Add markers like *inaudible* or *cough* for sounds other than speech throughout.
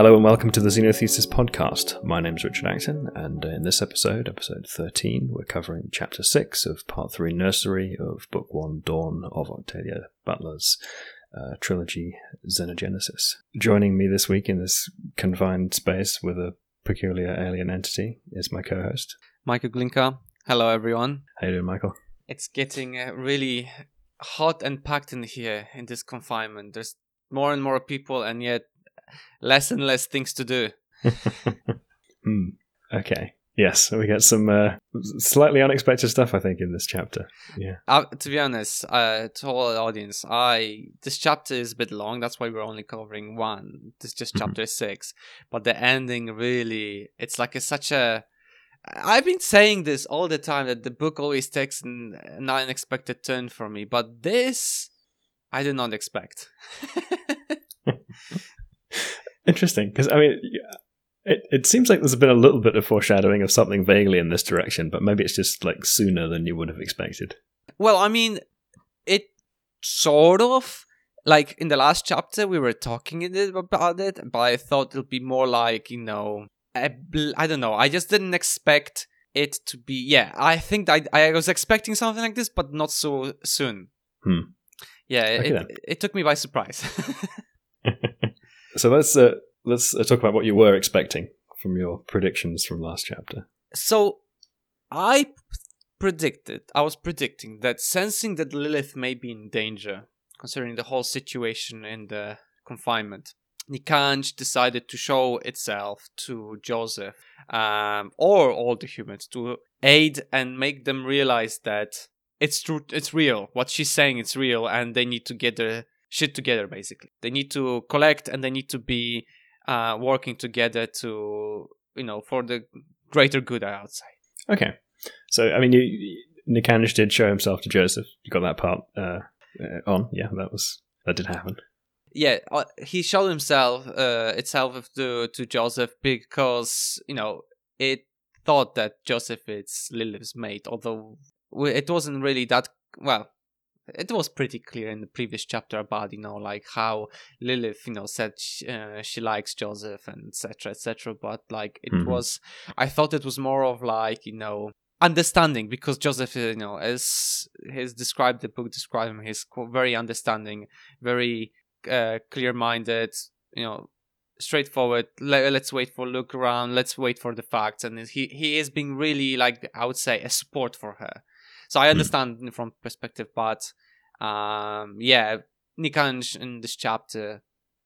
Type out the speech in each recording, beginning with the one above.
Hello and welcome to the Xenothesis podcast. My name is Richard Acton, and in this episode, episode 13, we're covering chapter 6 of part 3 Nursery of book 1 Dawn of Octavia Butler's uh, trilogy Xenogenesis. Joining me this week in this confined space with a peculiar alien entity is my co host, Michael Glinka. Hello, everyone. How you doing, Michael? It's getting uh, really hot and packed in here in this confinement. There's more and more people, and yet less and less things to do. *laughs* Hmm. Okay. Yes, we get some uh, slightly unexpected stuff, I think, in this chapter. Yeah. Uh, to be honest, uh, to all the audience, I this chapter is a bit long. That's why we're only covering one. This is just Mhm. chapter six, but the ending really, it's like a, such a. I've been saying this all the time that the book always takes an, an unexpected turn for me, but this I did not expect. *laughs* Interesting, because I mean, it it seems like there's been a little bit of foreshadowing of something vaguely in this direction, but maybe it's just like sooner than you would have expected. Well, I mean, it sort of like in the last chapter we were talking about it, but I thought it'll be more like you know, bl- I don't know. I just didn't expect it to be. Yeah, I think I I was expecting something like this, but not so soon. Hmm. Yeah, Okay it, it took me by surprise. *laughs* *laughs* So let's uh, let's uh, talk about what you were expecting from your predictions from last chapter. So I predicted, I was predicting that sensing that Lilith may be in danger, considering the whole situation in the confinement, Nikanj decided to show itself to Joseph um, or all the humans to aid and make them realize that it's true, it's real. What she's saying, it's real, and they need to get their shit together. Basically, they need to collect and they need to be uh, working together to you know for the greater good outside. Okay, so I mean, you, you- Nikanj did show himself to Joseph. You got that part uh, uh, on. Yeah, that was that did happen. Yeah, uh, he showed himself uh, itself to to Joseph because you know it thought that Joseph is Lilith's mate, although it wasn't really that well. It was pretty clear in the previous chapter about you know like how Lilith you know said she, uh, she likes Joseph and etc etc. But like it Mhm. was, I thought it was more of like you know understanding because Joseph you know as he's described the book described him he's very understanding, very uh, clear-minded, you know, straightforward. Let, let's wait for look around. Let's wait for the facts. And he he is being really like I would say a support for her. So I understand from perspective, but um, yeah, Nikanj in this chapter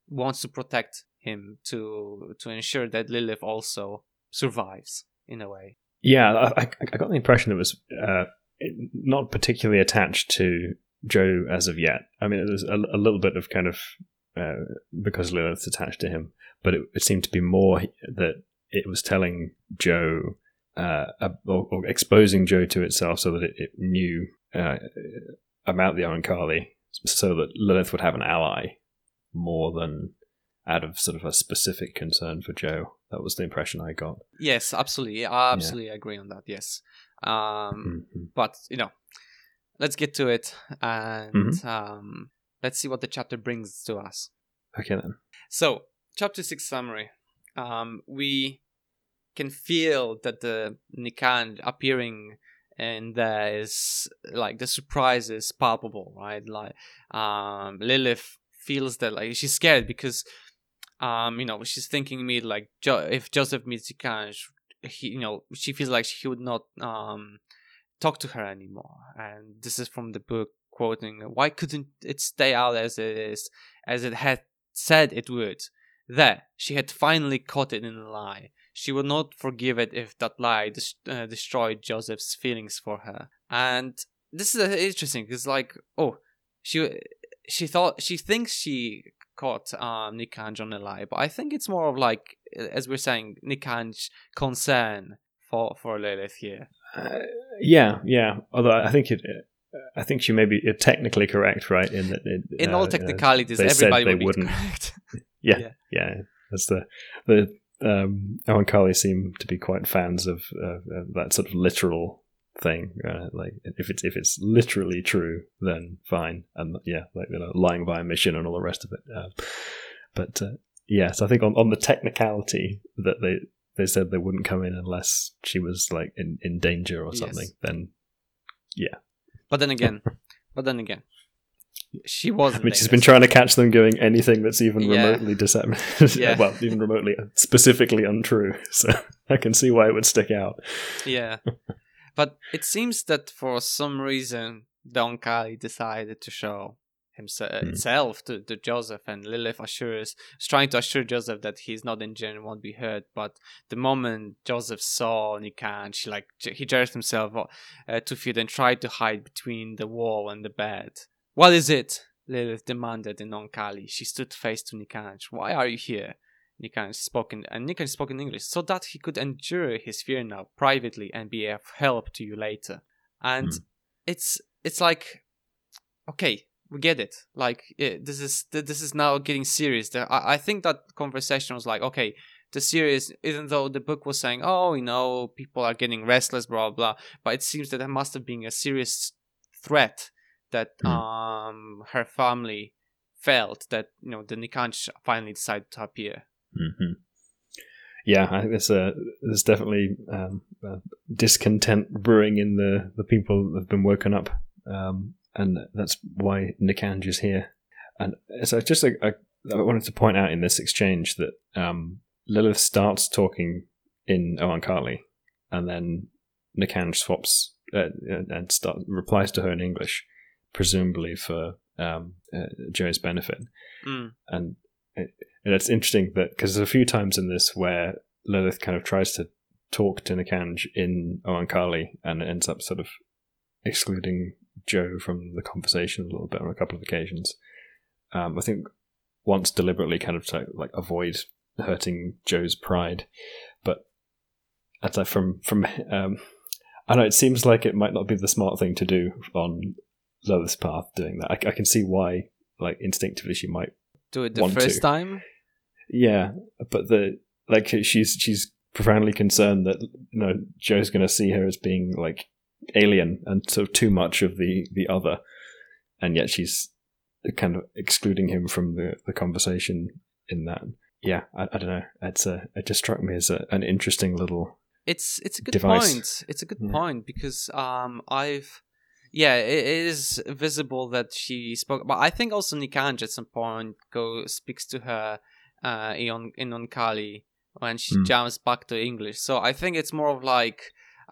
wants to protect him to to ensure that Lilith also survives in a way. Yeah, I, I I got the impression it was uh, not particularly attached to Joe as of yet. I mean, there's a, a little bit of kind of uh, because Lilith's attached to him, but it, it seemed to be more that it was telling Joe uh, or, or exposing Joe to itself so that it, it knew uh, about the Oankali, so that Lilith would have an ally more than out of sort of a specific concern for Joe. That was the impression I got. Yes, absolutely. I absolutely agree on that. Yes. Um, Mhm. but you know let's get to it and Mhm. um, let's see what the chapter brings to us Okay then. so chapter 6 summary um, we can feel that the nikan appearing and there is like the surprise is palpable right? Like um, lilith feels that like she's scared because um, you know she's thinking me like jo- if joseph meets nikan he you know she feels like he would not um talk to her anymore. And this is from the book quoting why couldn't it stay out as it is as it had said it would? There she had finally caught it in a lie she would not forgive it if that lie dis- uh, destroyed joseph's feelings for her and this is uh, interesting because like oh she she thought she thinks she caught um nikanj on a lie but i think it's more of like as we're saying nikanj concern for for lilith here Uh, yeah, yeah. Although I think it, I think she may be technically correct, right? In that, it, in uh, all uh, technicalities, said everybody would be correct. *laughs* yeah, yeah. yeah. That's the the um, Oankali seem to be quite fans of uh, that sort of literal thing. Uh, like if it's if it's literally true, then fine. And yeah, like you know, lying by omission and all the rest of it. Uh, but uh, yes, I think on, on the technicality that they they said they wouldn't come in unless she was like in, in danger or something, Yes. then yeah. But then again, *laughs* but then again, she wasn't. I mean, she's been trying to catch them doing anything that's even Yeah. remotely deceptive. *laughs* Yeah. well, even remotely specifically untrue. *laughs* So I can see why it would stick out. Yeah, but it seems that for some reason Don Kali decided to show himself Hmm. itself to, to Joseph, and Lilith assures, is trying to assure Joseph that he's not injured and won't be hurt. But the moment Joseph saw Nikan, she like he jerked himself uh, to feet and tried to hide between the wall and the bed. What is it? Lilith demanded in Onkali. She stood face to Nikanj. Why are you here? Nikan spoke in, and Nikan spoke in English so that he could endure his fear now privately and be of help to you later. And Hmm. it's it's like, okay, we get it. Like eh, this is this is now getting serious. The- I, I think that conversation was like, okay, the serious. Even though the book was saying, oh, you know, people are getting restless, blah blah, but it seems that there must have been a serious threat that Hmm. um her family felt that you know the Nikanj finally decided to appear. hmm Yeah, I think there's a there's definitely um, uh, discontent brewing in the the people that have been woken up, um, and that's why Nikanj is here. And so just a, a, I wanted to point out in this exchange that um, Lilith starts talking in Oankali, and then Nikanj swaps uh, and start, replies to her in English, presumably for um, uh, Joe's benefit Mm. and it, and it's interesting that because there's a few times in this where Lilith kind of tries to talk to Nikanj in Oankali and it ends up sort of excluding Joe from the conversation a little bit on a couple of occasions. Um, I think once deliberately kind of to like avoid hurting Joe's pride, but as I from from um, I know it seems like it might not be the smart thing to do on Lilith's path doing that. I, I can see why like instinctively she might Do it the first to. time. yeah, but the like she's she's profoundly concerned that you know Joe's going to see her as being like alien and sort of too much of the the other, and yet she's kind of excluding him from the the conversation in that. Yeah, I, I don't know. It's a it just struck me as a, an interesting little. It's it's a good Device. point. It's a good Yeah. point because um I've yeah it, is visible that she spoke, but I think also Nikanj at some point go speaks to her uh in in Onkali when she Hmm. jumps back to English. So I think it's more of like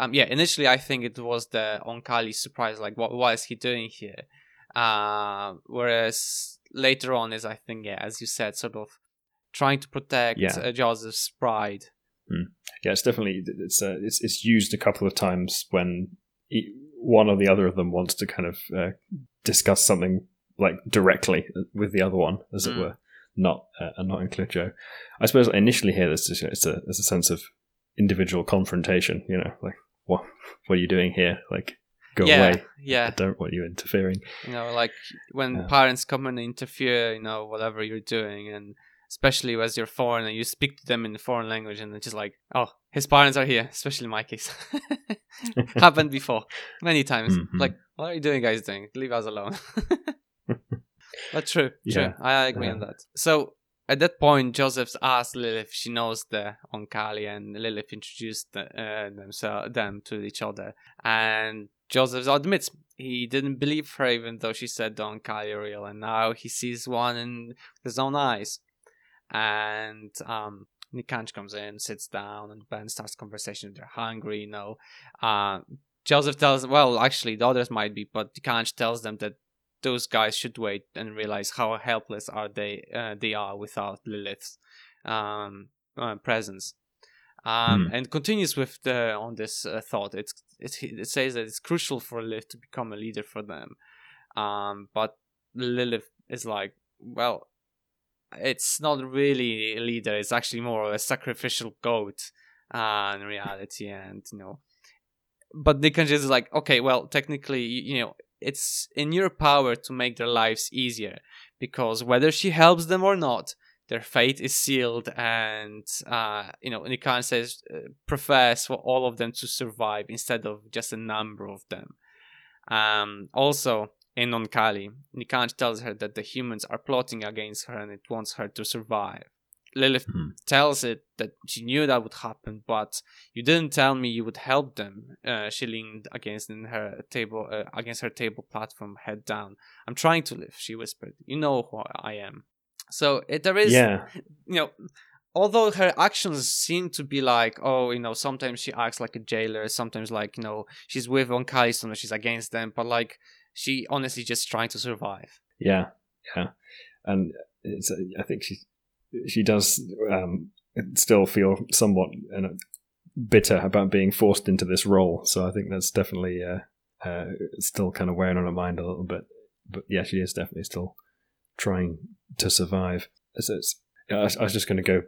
um yeah initially I think it was the Onkali surprise like what what is he doing here, uh whereas later on is I think yeah as you said sort of trying to protect Yeah. uh, Joseph's pride. Yeah, it's definitely it's uh, it's it's used a couple of times when e- one or the other of them wants to kind of uh, discuss something like directly with the other one, as it Mm. were, not uh, and not include Joe. I suppose initially here there's just, it's a there's a sense of individual confrontation. You know, like what what are you doing here? Like go yeah, away. Yeah, I don't want you interfering. You know, like when Yeah. parents come and interfere, you know, whatever you're doing, and especially as you're foreign and you speak to them in the foreign language, and it's just like, oh, his parents are here. Especially in my case, *laughs* happened before many times. Mhm. Like, what are you doing, guys? Doing? Leave us alone. *laughs* but true, *laughs* true. Yeah. I agree on that. So. At that point, Joseph's asked Lilith if she knows the Onkali, and Lilith introduced the, uh, themselves them to each other. And Joseph admits he didn't believe her, even though she said the Onkali are real, and now he sees one in his own eyes. And um, Nikanj comes in, sits down, and Ben starts conversation. They're hungry, you know. Uh, Joseph tells, well, actually, the others might be, but Nikanj tells them that those guys should wait and realize how helpless are they uh, they are without Lilith's um, uh, presence. Um, Hmm. And continues with the on this uh, thought. It's, it it says that it's crucial for Lilith to become a leader for them. Um, but Lilith is like, well, it's not really a leader. It's actually more of a sacrificial goat uh, in reality, and you know. But Nikanj is like, okay, well, technically, you, know, it's in your power to make their lives easier because whether she helps them or not, their fate is sealed, and uh, you know, Nikan says uh, prefers for all of them to survive instead of just a number of them. Um, also, in Onkali, Nikanj tells her that the humans are plotting against her and it wants her to survive. Lilith Hmm. tells it that she knew that would happen, but you didn't tell me you would help them. Uh, she leaned against in her table, uh, against her table platform, head down. I'm trying to live, she whispered. You know who I am. So it, there is, yeah, you know, although her actions seem to be like, oh, you know, sometimes she acts like a jailer, sometimes like, you know, she's with Onkali, sometimes she's against them, but like, she honestly just trying to survive. yeah, yeah, and it's. I think she she does um, still feel somewhat bitter about being forced into this role. So I think that's definitely uh, uh, still kind of wearing on her mind a little bit. But yeah, she is definitely still trying to survive. So it's, I was I was just going to go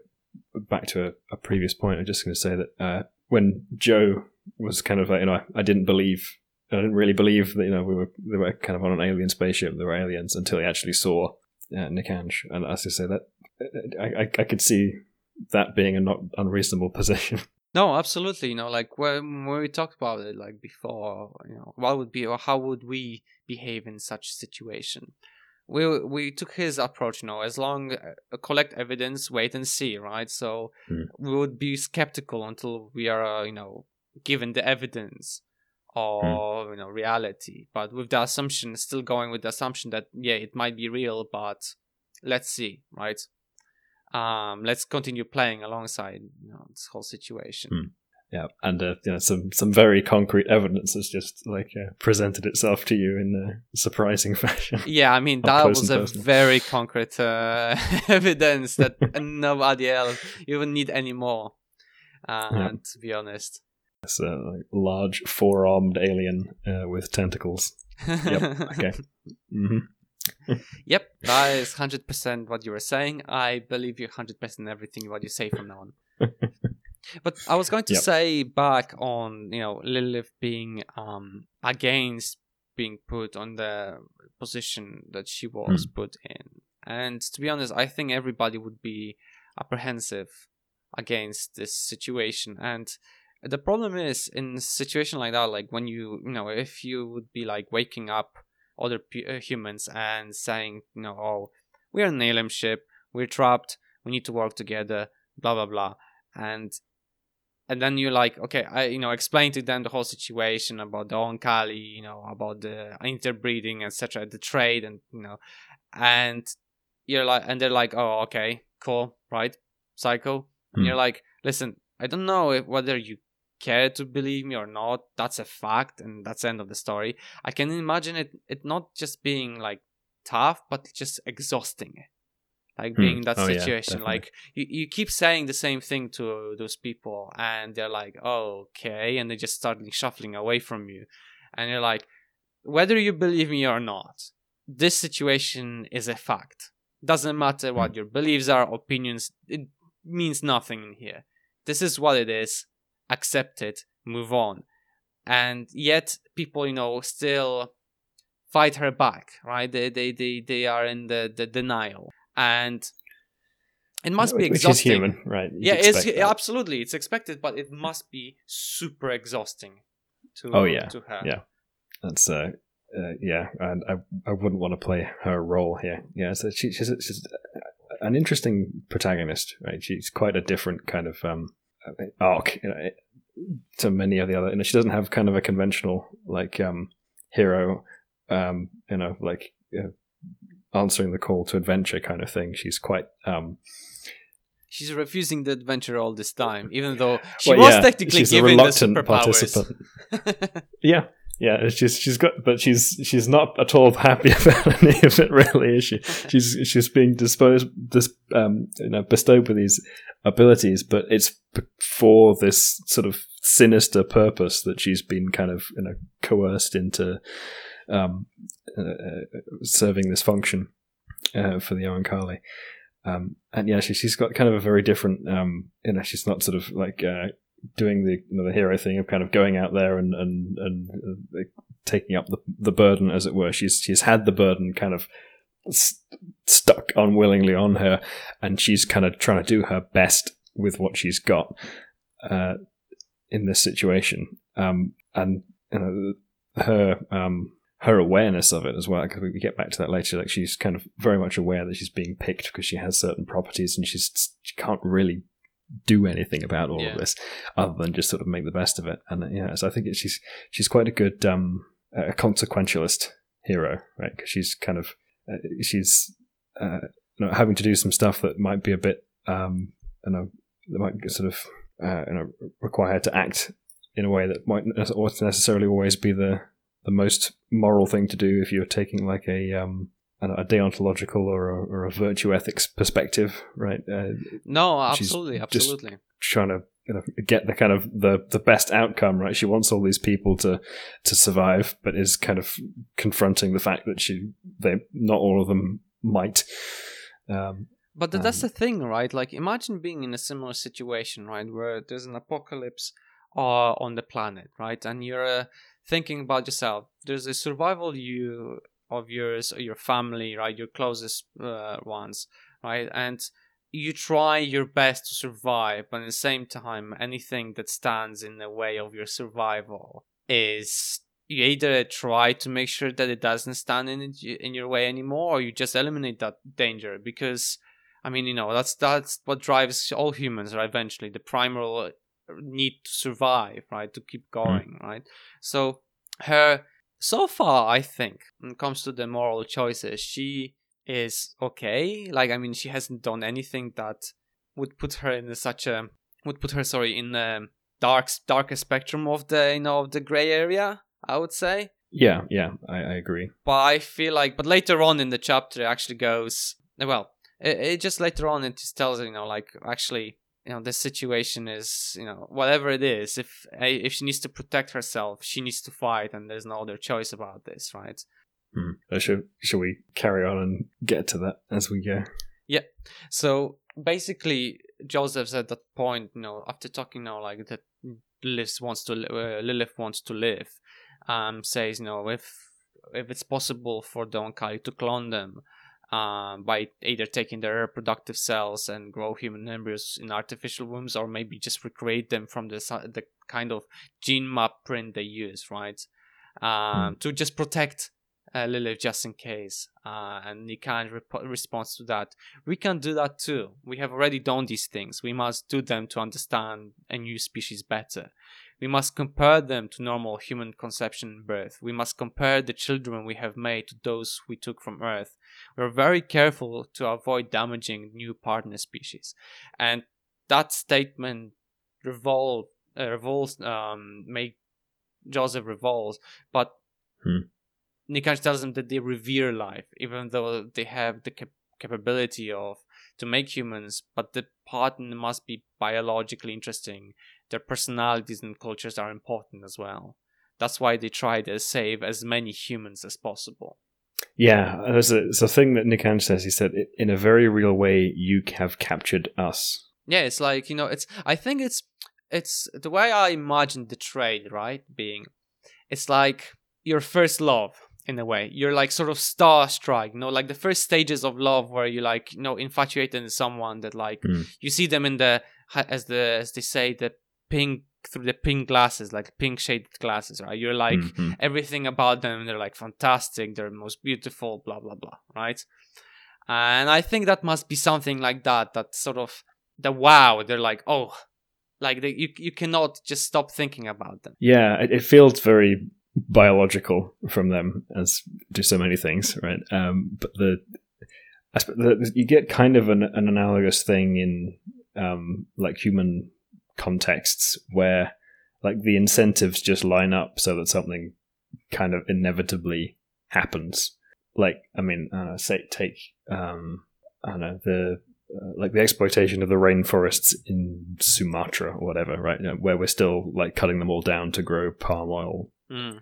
back to a, a previous point. I'm just going to say that uh, when Joe was kind of like, you know, I, I didn't believe, I didn't really believe that, you know, we were, they were kind of on an alien spaceship, there were aliens until he actually saw uh, Nikanj. And as I say, that I, I, I could see that being a not unreasonable position. *laughs* No, absolutely. You know, like when, when we talked about it, like before, you know, what would be or how would we behave in such situation? We we took his approach. You know, as long uh, collect evidence, wait and see, right? So Hmm. we would be skeptical until we are, uh, you know, given the evidence or you know reality. But with the assumption, still going with the assumption that yeah, it might be real, but let's see, right? Um, let's continue playing alongside you know this whole situation. Hmm. Yeah, and uh, you know some some very concrete evidence has just like uh, presented itself to you in a surprising *laughs* fashion. Yeah, I mean that was a personal. very concrete uh, *laughs* evidence that *laughs* nobody else even need any more. Uh, Yeah. To be honest. It's a like, large four-armed alien uh, with tentacles. Yep. *laughs* Okay. hmm *laughs* Yep, that is hundred percent what you were saying. I believe you hundred percent everything what you say from now on. *laughs* But I was going to Yep. say back on you know Lilith being um against being put on the position that she was put in, and to be honest, I think everybody would be apprehensive against this situation. And the problem is in a situation like that, like when you you know if you would be like waking up other p- uh, humans and saying you know oh we're an alien ship, we're trapped, we need to work together, blah blah blah, and and then you're like, okay, I you know explain to them the whole situation about the onkali, you know, about the interbreeding, etc., the trade, and you know, and you're like, and they're like, oh, okay, cool, right, psycho. And Hmm. you're like, listen, I don't know if, whether you care to believe me or not. That's a fact, and that's the end of the story. I can imagine it, it not just being like tough, but just exhausting. Like Hmm. being in that Oh, situation, definitely. like you, you keep saying the same thing to those people, and they're like, oh, okay, and they just start shuffling away from you, and you're like, whether you believe me or not, this situation is a fact. Doesn't matter what your beliefs are, opinions, it means nothing in here. This is what it is. Accept it, move on. And yet people, you know, still fight her back, right? They they they, they are in the, the denial. And it must be exhausting. Which is human, right? You'd yeah, it's that. absolutely it's expected, but it must be super exhausting to Oh, yeah, to her. yeah. That's uh, uh, yeah, and I I wouldn't want to play her role here. Yeah, so she, she's she's an interesting protagonist, right? She's quite a different kind of um arc you know, to many of the other. You know, she doesn't have kind of a conventional like um hero, um you know, like uh, answering the call to adventure kind of thing. She's quite um She's refusing the adventure all this time, even though she well, was yeah, technically given the reluctant superpowers. participant. *laughs* Yeah, yeah. She's she's got, but she's she's not at all *laughs* happy about any of it. Really, is she? *laughs* She's she's being disposed, dis, um, you know, bestowed with these abilities, but it's for this sort of sinister purpose that she's been kind of you know coerced into um, uh, uh, serving this function uh, for the Oankali. Um, and yeah, she, she's got kind of a very different, um, you know, she's not sort of like uh, doing the you know, the hero thing of kind of going out there and and and uh, taking up the the burden, as it were. She's she's had the burden kind of s- stuck unwillingly on her, and she's kind of trying to do her best with what she's got uh, in this situation. Um, and you know, her um, her awareness of it as well. Because we get back to that later. Like she's kind of very much aware that she's being picked because she has certain properties, and she's she can't really do anything about all Yeah. of this other than just sort of make the best of it. And yeah, so I think she's she's quite a good um, a consequentialist hero, right? Because she's kind of uh, she's uh, you know having to do some stuff that might be a bit um, you know that might sort of uh, you know require her to act in a way that might not necessarily always be the the most moral thing to do if you're taking like a um know, a deontological or a, or a virtue ethics perspective, right? Uh, No, absolutely, absolutely. trying to you know, get the kind of the, the best outcome, right? She wants all these people to to survive, but is kind of confronting the fact that she they not all of them might. Um, But that's Um, the thing, right? Like, imagine being in a similar situation, right, where there's an apocalypse uh, on the planet, right, and you're uh, thinking about yourself. There's a survival you of yours, or your family, right, your closest uh, ones, right, and you try your best to survive, but at the same time, anything that stands in the way of your survival is you either try to make sure that it doesn't stand in in your way anymore, or you just eliminate that danger because I mean, you know, that's that's what drives all humans, right? Eventually, the primal need to survive, right? To keep going, right? So her, so far, I think, when it comes to the moral choices, she is okay. Like, I mean, she hasn't done anything that would put her in such a would put her, sorry, in the dark darker spectrum of the you know of the gray area. I would say yeah, yeah, I, I agree. but I feel like, but later on in the chapter, it actually goes well. It, it just later on it just tells you know, like actually, you know, this situation is, you know, whatever it is. If if she needs to protect herself, she needs to fight, and there's no other choice about this, right? Hmm. Uh, Should should we carry on and get to that as we go? Yeah so basically, Joseph's at that point, you know, after talking now, like that Lilith wants to uh, Lilith wants to live, um, says, you know, if if it's possible for the Onkali to clone them, um, by either taking their reproductive cells and grow human embryos in artificial wombs, or maybe just recreate them from the the kind of gene map print they use, right? Um, to just protect uh, Lilith just in case. Uh, and Nikan rep- responds to that we can do that too. We have already done these things. We must do them to understand a new species better. We must compare them to normal human conception and birth. We must compare the children we have made to those we took from Earth. We're very careful to avoid damaging new partner species. And that statement revolve, uh, revolves, um, make Joseph revolves, but Hmm. Nikan tells them that they revere life, even though they have the cap- capability of to make humans, but the partner must be biologically interesting. Their personalities and cultures are important as well. That's why they try to save as many humans as possible. Yeah, there's a, there's a thing that Nikan says. He said, "In a very real way, you have captured us." Yeah, it's like you know, it's. I think it's it's the way I imagine the trade, right? Being, it's like your first love in a way. You're like sort of starstruck, you know, like the first stages of love where you like you know infatuated in someone that like Mm. you see them in the as the as they say the pink through the pink glasses, like pink shaded glasses, right? You're like Mhm. everything about them they're like fantastic they're most beautiful blah blah blah right and i think that must be something like that that sort of the wow they're like oh like they, you, you cannot just stop thinking about them Yeah, it, it feels very biological from them, as do so many things, right? Um, but the, the you get kind of an, an analogous thing in um, like human contexts where like the incentives just line up so that something kind of inevitably happens. Like, I mean, uh, say take um, I don't know the uh, like the exploitation of the rainforests in Sumatra or whatever, right? You know, where we're still like cutting them all down to grow palm oil, Mm.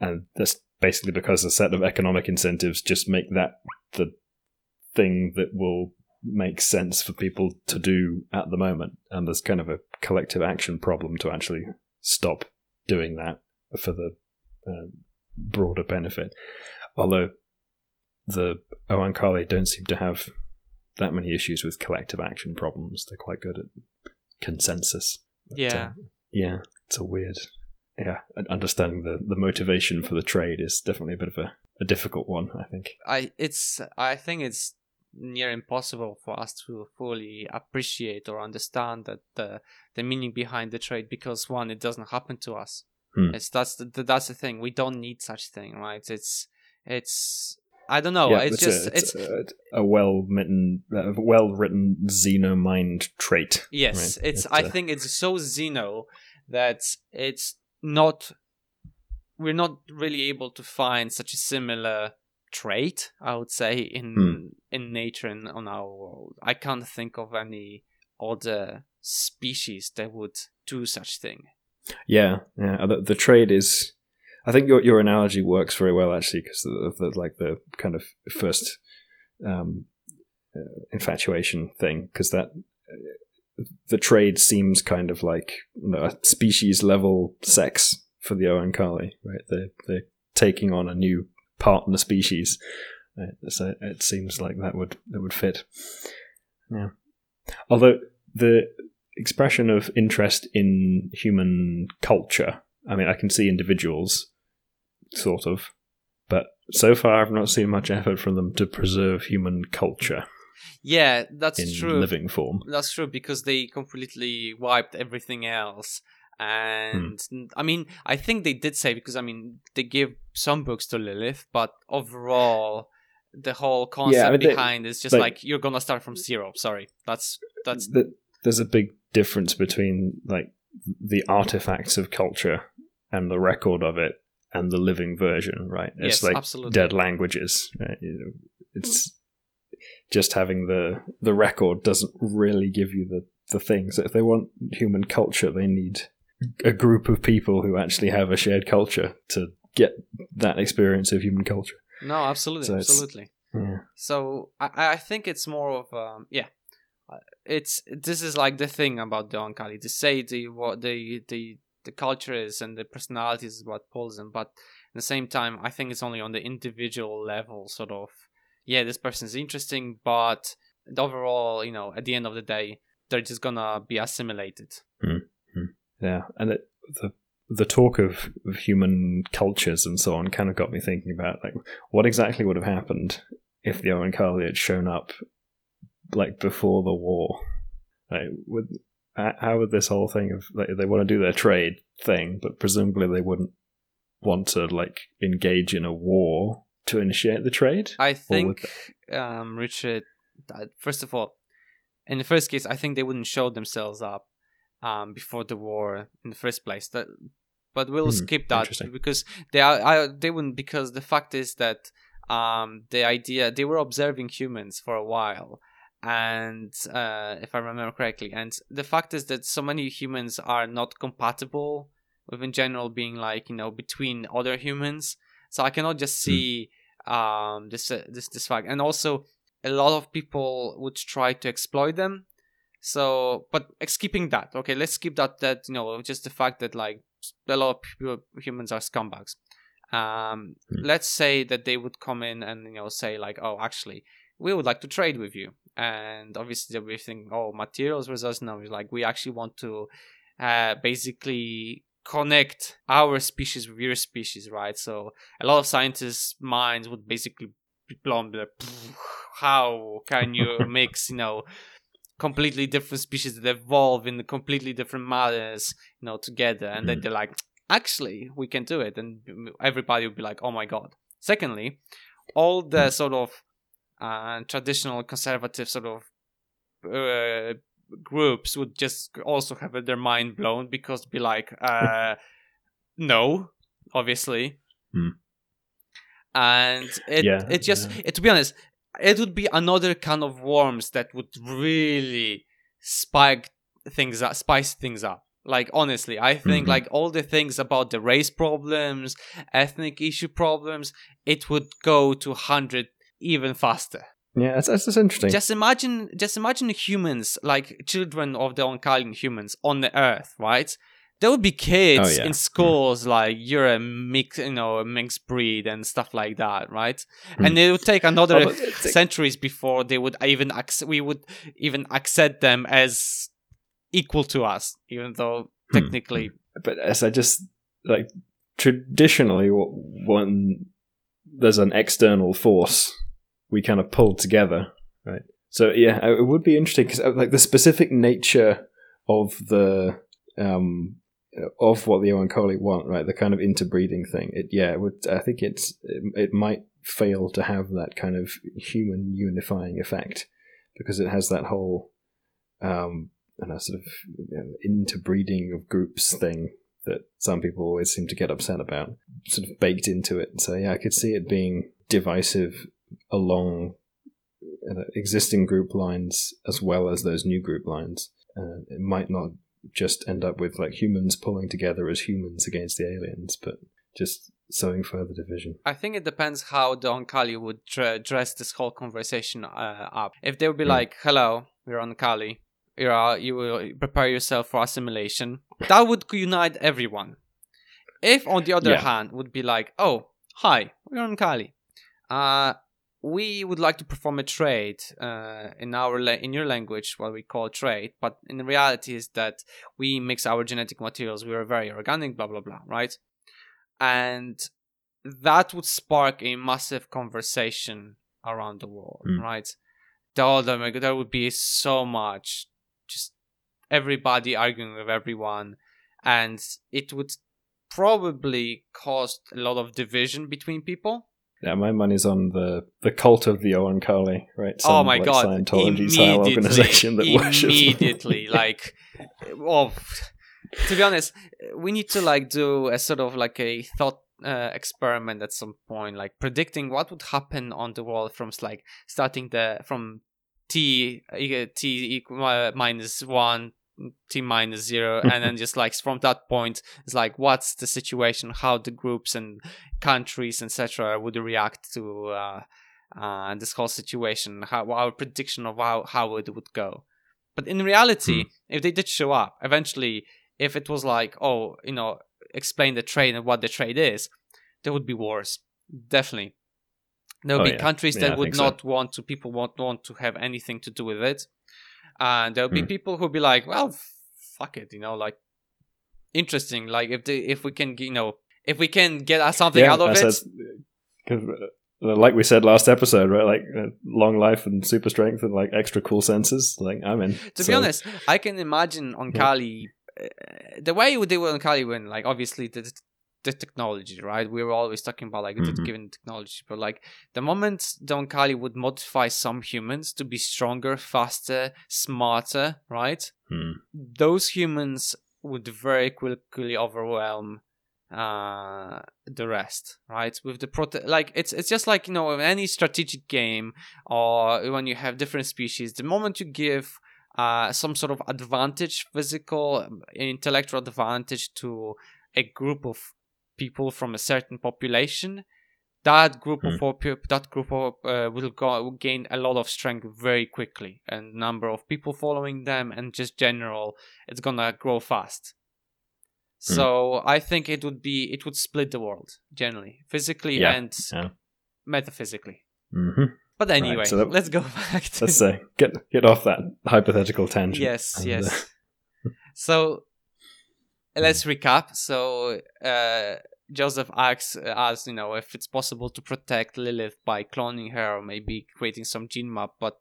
and that's basically because a set of economic incentives just make that the thing that will make sense for people to do at the moment, and there's kind of a collective action problem to actually stop doing that for the uh, broader benefit. Although the Oankali don't seem to have that many issues with collective action problems. They're quite good at consensus. But, yeah uh, yeah, it's a weird, yeah, understanding the, the motivation for the trade is definitely a bit of a, a difficult one. I think. I it's I think it's near impossible for us to fully appreciate or understand that the the meaning behind the trade because one it doesn't happen to us Hmm. it's that's the, that's the thing we don't need such thing right it's it's i don't know yeah, it's, just a, it's, a, a well written, uh, well written xeno mind trait. yes right? it's It, i uh, think it's so xeno that it's not we're not really able to find such a similar trait i would say in Hmm. in nature and on our world i can't think of any other species that would do such thing Yeah, yeah. The, the trade is. I think your your analogy works very well actually because of the, like the kind of first um, uh, infatuation thing because that uh, the trade seems kind of like you know, a species level sex for the Oankali, right? They they're taking on a new partner species, so it seems like that would that would fit. Yeah, although the expression of interest in human culture. I mean, I can see individuals, sort of, but so far I've not seen much effort from them to preserve human culture yeah that's in true living form. That's true because they completely wiped everything else. And Hmm. I mean, I think they did say because I mean they give some books to Lilith, but overall, the whole concept mean, they- behind is just like- you're gonna start from zero. Sorry, that's that's Th- There's a big difference between like the artifacts of culture and the record of it and the living version, right? It's yes, like absolutely. dead languages. Right? It's just having the the record doesn't really give you the the things. If they want human culture, they need a group of people who actually have a shared culture to get that experience of human culture. No, absolutely, So absolutely. Yeah. So I, I think it's more of um, yeah, Uh, it's this is like the thing about the Onkali. to say the what the the the culture is and the personalities is what pulls them, but at the same time, I think it's only on the individual level, sort of. Yeah, this person is interesting, but overall, you know, at the end of the day, they're just gonna be assimilated. Yeah, and it, the the talk of, of human cultures and so on kind of got me thinking about like what exactly would have happened if the Oankali had shown up like before the war. Like, would how would this whole thing of like they want to do their trade thing, but presumably they wouldn't want to like engage in a war to initiate the trade. I think, um, Richard, first of all, in the first case, I think they wouldn't show themselves up um, before the war in the first place. That, but we'll Hmm, skip that because they are I, they wouldn't because the fact is that um, the idea they were observing humans for a while. And uh, if I remember correctly, and the fact is that so many humans are not compatible with, in general, being like you know between other humans. So I cannot just Hmm. see um this uh, this this fact and also a lot of people would try to exploit them so but skipping that okay let's skip that that you know just the fact that like a lot of people, humans are scumbags um Hmm. let's say that they would come in and you know say like oh actually we would like to trade with you and obviously they'll be thinking oh materials versus no it's like we actually want to uh basically connect our species with your species right so a lot of scientists' minds would basically be blown. Be like, how can you *laughs* mix, you know, completely different species that evolve in completely different manners, you know, together? And then Mhm. they're like, actually, we can do it, and everybody would be like, oh my god. Secondly, all the sort of uh, traditional conservative sort of uh, groups would just also have their mind blown because be like, *laughs* uh, no, obviously. Hmm. And it Yeah, it just yeah. it, to be honest, it would be another kind of worms that would really spike things up, spice things up. Like honestly, I think Mhm. like all the things about the race problems, ethnic issue problems, it would go to hundred even faster. Yeah, that's, that's, that's interesting. Just imagine, just imagine humans, like children of the Onkalian humans on the Earth, right? There would be kids Oh, yeah. in schools like you're a mix, you know, a mixed breed and stuff like that, right? Hmm. And it would take another Oh, but it's- centuries before they would even ac- we would even accept them as equal to us, even though Hmm. technically, but as I just like traditionally, when there's an external force, we kind of pull together, right? So yeah, it would be interesting because uh, like the specific nature of the um of what the Oankali want, right? The kind of interbreeding thing. It yeah, it would. I think it's it, it might fail to have that kind of human unifying effect because it has that whole um know, sort of you know, interbreeding of groups thing that some people always seem to get upset about, sort of baked into it. So yeah, I could see it being divisive along existing group lines as well as those new group lines. Uh, it might not just end up with like humans pulling together as humans against the aliens, but just sowing further division. I think it depends how the Oankali would dress this whole conversation uh, up. If they would be mm. like, "Hello, we're Oankali," you uh, you will prepare yourself for assimilation. That would unite everyone. If, on the other yeah. hand, would be like, "Oh, hi, we're Oankali. Uh, we would like to perform a trade uh, in our la- in your language what we call trade but in reality is that we mix our genetic materials. We are very organic blah blah blah right? And that would spark a massive conversation around the world mm. right? Oh, there would be so much just everybody arguing with everyone and it would probably cause a lot of division between people yeah, my money's on the the cult of the Oankali, right? Some, oh my like, god, Scientology style organization that *laughs* worships. immediately, like, well, to be honest, we need to like do a sort of like a thought uh, experiment at some point, like predicting what would happen on the world from like starting the from t t equal, uh, minus one t minus zero. *laughs* And then just like from that point it's like what's the situation? How the groups and countries etc would react to uh, uh, this whole situation? How our prediction of how, how it would go. But in reality hmm. if they did show up eventually if it was like oh you know explain the trade and what the trade is there would be wars. Definitely. There would oh, be yeah. countries yeah, that would not so. want to people won't want to have anything to do with it and there'll be mm. people who'll be like, well, fuck it, you know, like interesting. Like if the if we can, you know, if we can get something yeah, out of it. Because, uh, like we said last episode, right? Like uh, long life and super strength and like extra cool senses. Like I'm in. To so. be honest, I can imagine on yeah. Kali. Uh, the way they were on Kali when, like, obviously the the technology, right? We were always talking about like mm-hmm. given technology, but like the moment Don Kali would modify some humans to be stronger, faster, smarter, right? Mm. Those humans would very quickly overwhelm uh the rest right with the prote like it's it's just like you know in any strategic game or when you have different species the moment you give uh some sort of advantage physical intellectual advantage to a group of people from a certain population, that group mm. of hmm. that group of, uh, will go will gain a lot of strength very quickly, and number of people following them, and just general, it's gonna grow fast. Mm. So I think it would be it would split the world generally, physically yeah. and yeah. metaphysically. Mm-hmm. But anyway, right, so that, let's go *laughs* back to let's say get get off that hypothetical tangent. Yes, and, yes. Uh... *laughs* so let's recap. So uh, Joseph asks us, you know, if it's possible to protect Lilith by cloning her or maybe creating some gene map. But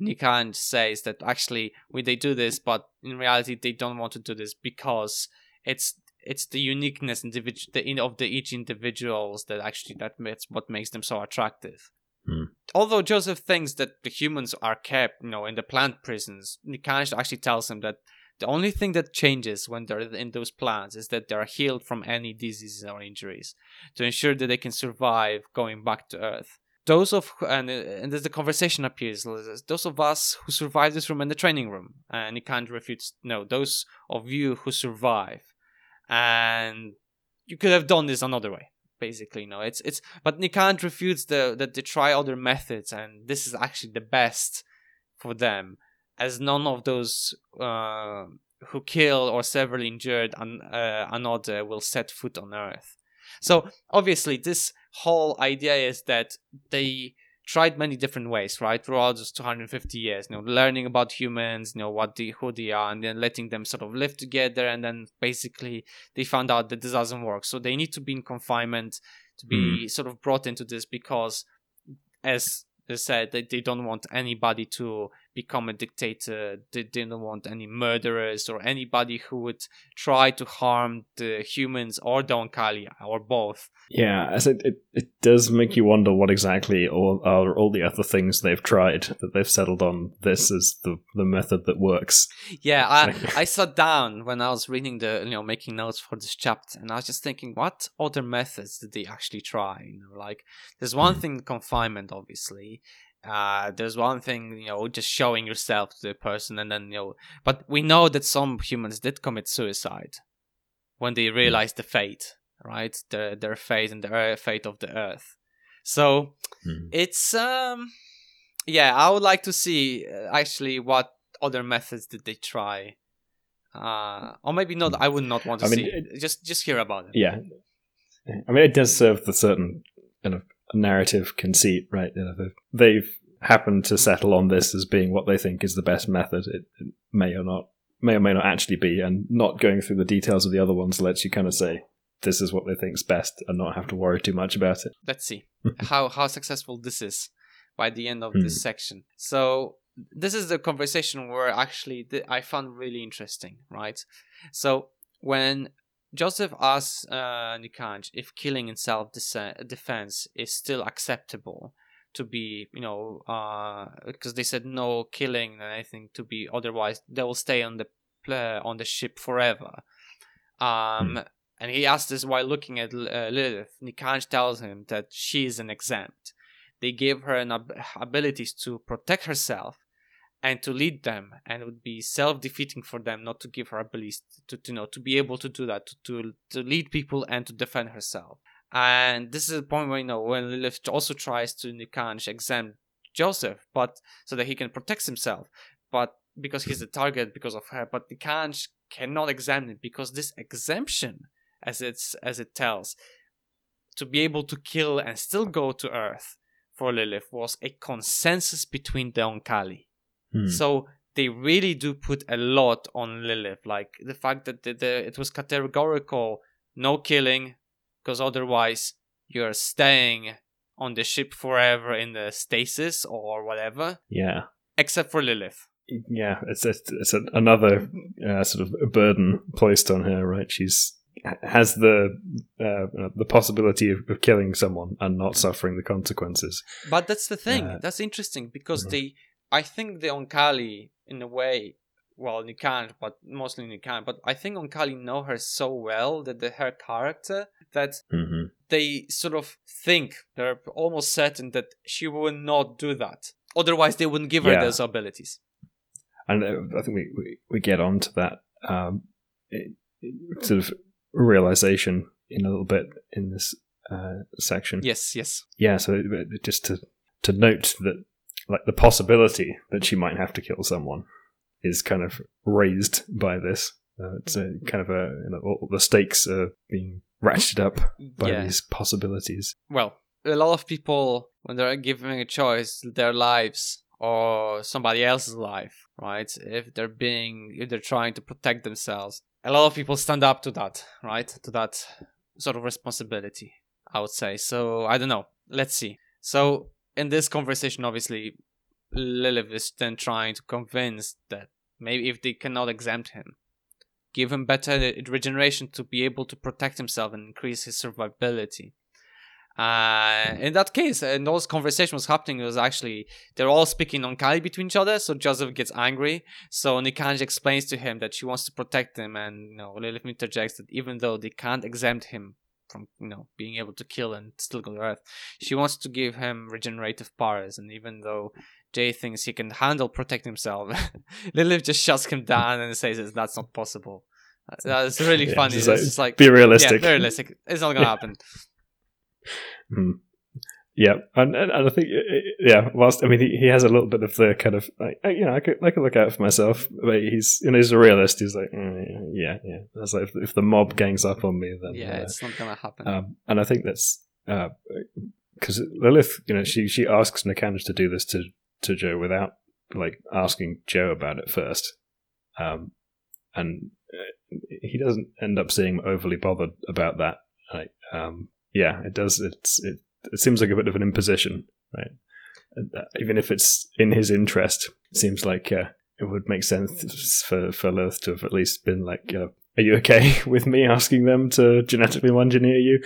Nikan says that actually we they do this, but in reality they don't want to do this because it's it's the uniqueness individual the, of the each individuals that actually that makes what makes them so attractive. Hmm. Although Joseph thinks that the humans are kept, you know, in the plant prisons, Nikan actually tells him that the only thing that changes when they're in those plants is that they're healed from any diseases or injuries to ensure that they can survive going back to Earth. Those of and and as the conversation appears, those of us who survive this room in the training room, uh, and you can't refute. No, those of you who survive, and you could have done this another way basically no it's it's but you can't refute the that they try other methods and this is actually the best for them as none of those uh, who kill or severely injured an, uh, another will set foot on Earth. So obviously, this whole idea is that they tried many different ways, right? Throughout those 250 years, you know, learning about humans, you know, what they, who they are, and then letting them sort of live together. And then basically they found out that this doesn't work. So they need to be in confinement to be mm. sort of brought into this because as they said that they don't want anybody to become a dictator. They didn't want any murderers or anybody who would try to harm the humans or the Oankali or both. Yeah, as it, it, it does make you wonder what exactly all are all the other things they've tried that they've settled on. This is the the method that works. Yeah, I I sat down when I was reading the you know making notes for this chapter, and I was just thinking, what other methods did they actually try? You know, like there's one hmm. thing confinement, obviously uh, there's one thing you know just showing yourself to the person and then you know but we know that some humans did commit suicide when they hmm. realized the fate right? Their their fate and the fate of the earth. So mm. it's um yeah i would like to see uh, actually what other methods did they try uh or maybe not i would not want to I mean, see. It, just just hear about it. yeah. I mean it does serve the certain kind of narrative conceit, right? You know, they've happened to settle on this as being what they think is the best method. It, it, may or not, may or may not actually be, and not going through the details of the other ones lets you kind of say this is what they think's best and not have to worry too much about it. Let's see *laughs* how how successful this is by the end of this hmm. section. So this is the conversation where actually I found really interesting, right? So when Joseph asks uh, Nikanj if killing in self defense is still acceptable to be, you know, because uh, they said no killing and anything to be otherwise they will stay on the uh, on the ship forever. Um, hmm. And he asks this while looking at uh, Lilith. Nikanj tells him that she is an exempt. They gave her an ab- abilities to protect herself and to lead them and it would be self-defeating for them not to give her abilities to, to you know to be able to do that to, to, to lead people and to defend herself. And this is the point where you know when Lilith also tries to Nikanj exempt Joseph but so that he can protect himself but because he's the target because of her but Nikanj cannot exempt him because this exemption as it's as it tells to be able to kill and still go to earth for Lilith was a consensus between the Oankali Hmm. So they really do put a lot on Lilith, like the fact that the, the it was categorical, no killing, because otherwise you're staying on the ship forever in the stasis or whatever. Yeah. Except for Lilith. Yeah, it's it's, it's another uh, sort of burden placed on her, right? She's has the uh, the possibility of, of, killing someone and not suffering the consequences. But that's the thing. Uh, that's interesting because mm-hmm. they I think the Oankali, in a way, well, Nikanj, but mostly Nikanj, but I think Oankali know her so well that the, her character that mm-hmm. they sort of think they're almost certain that she will not do that. Otherwise, they wouldn't give her those abilities. And uh, I think we, we, we get on to that um, it, it sort of realization in a little bit in this uh, section. Yes, yes. Yeah, so just to to note that like the possibility that she might have to kill someone is kind of raised by this. Uh, it's a kind of a you know, all the stakes are being ratcheted up by yeah. these possibilities. Well, a lot of people when they're giving a choice, their lives or somebody else's life, right? If they're being, if they're trying to protect themselves, a lot of people stand up to that, right? To that sort of responsibility, I would say. So I don't know. Let's see. So in this conversation, obviously, Lilith is then trying to convince that maybe if they cannot exempt him, give him better regeneration to be able to protect himself and increase his survivability. Uh, in that case, and those conversations was happening, it was actually they're all speaking Oankali between each other. So Joseph gets angry. So Nikanj explains to him that she wants to protect him, and you know Lilith interjects that even though they can't exempt him from you know being able to kill and still go to Earth. She wants to give him regenerative powers, and even though Jay thinks he can handle protect himself, *laughs* Lilith just shuts him down and says that's not possible. *laughs* That's really yeah, funny. It's, like, just like be realistic. Yeah, be realistic. It's not gonna happen. *laughs* Hmm. Yeah, and, and, I think yeah. Whilst I mean, he, he has a little bit of the kind of like you know I could I could look out for myself, but he's you know he's a realist. He's like mm, yeah yeah. That's like if, if, the mob gangs up on me, then yeah, uh, it's not gonna happen. Um, and I think that's uh, because Lilith, you know, she she asks Nikanj to do this to to Joe without like asking Joe about it first, um, and uh, he doesn't end up seeming overly bothered about that. Like, um, yeah, it does. It's it, it seems like a bit of an imposition, right? Uh, even if it's in his interest, it seems like uh, it would make sense for for Lilith to have at least been like, uh, "Are you okay *laughs* with me asking them to genetically engineer you?"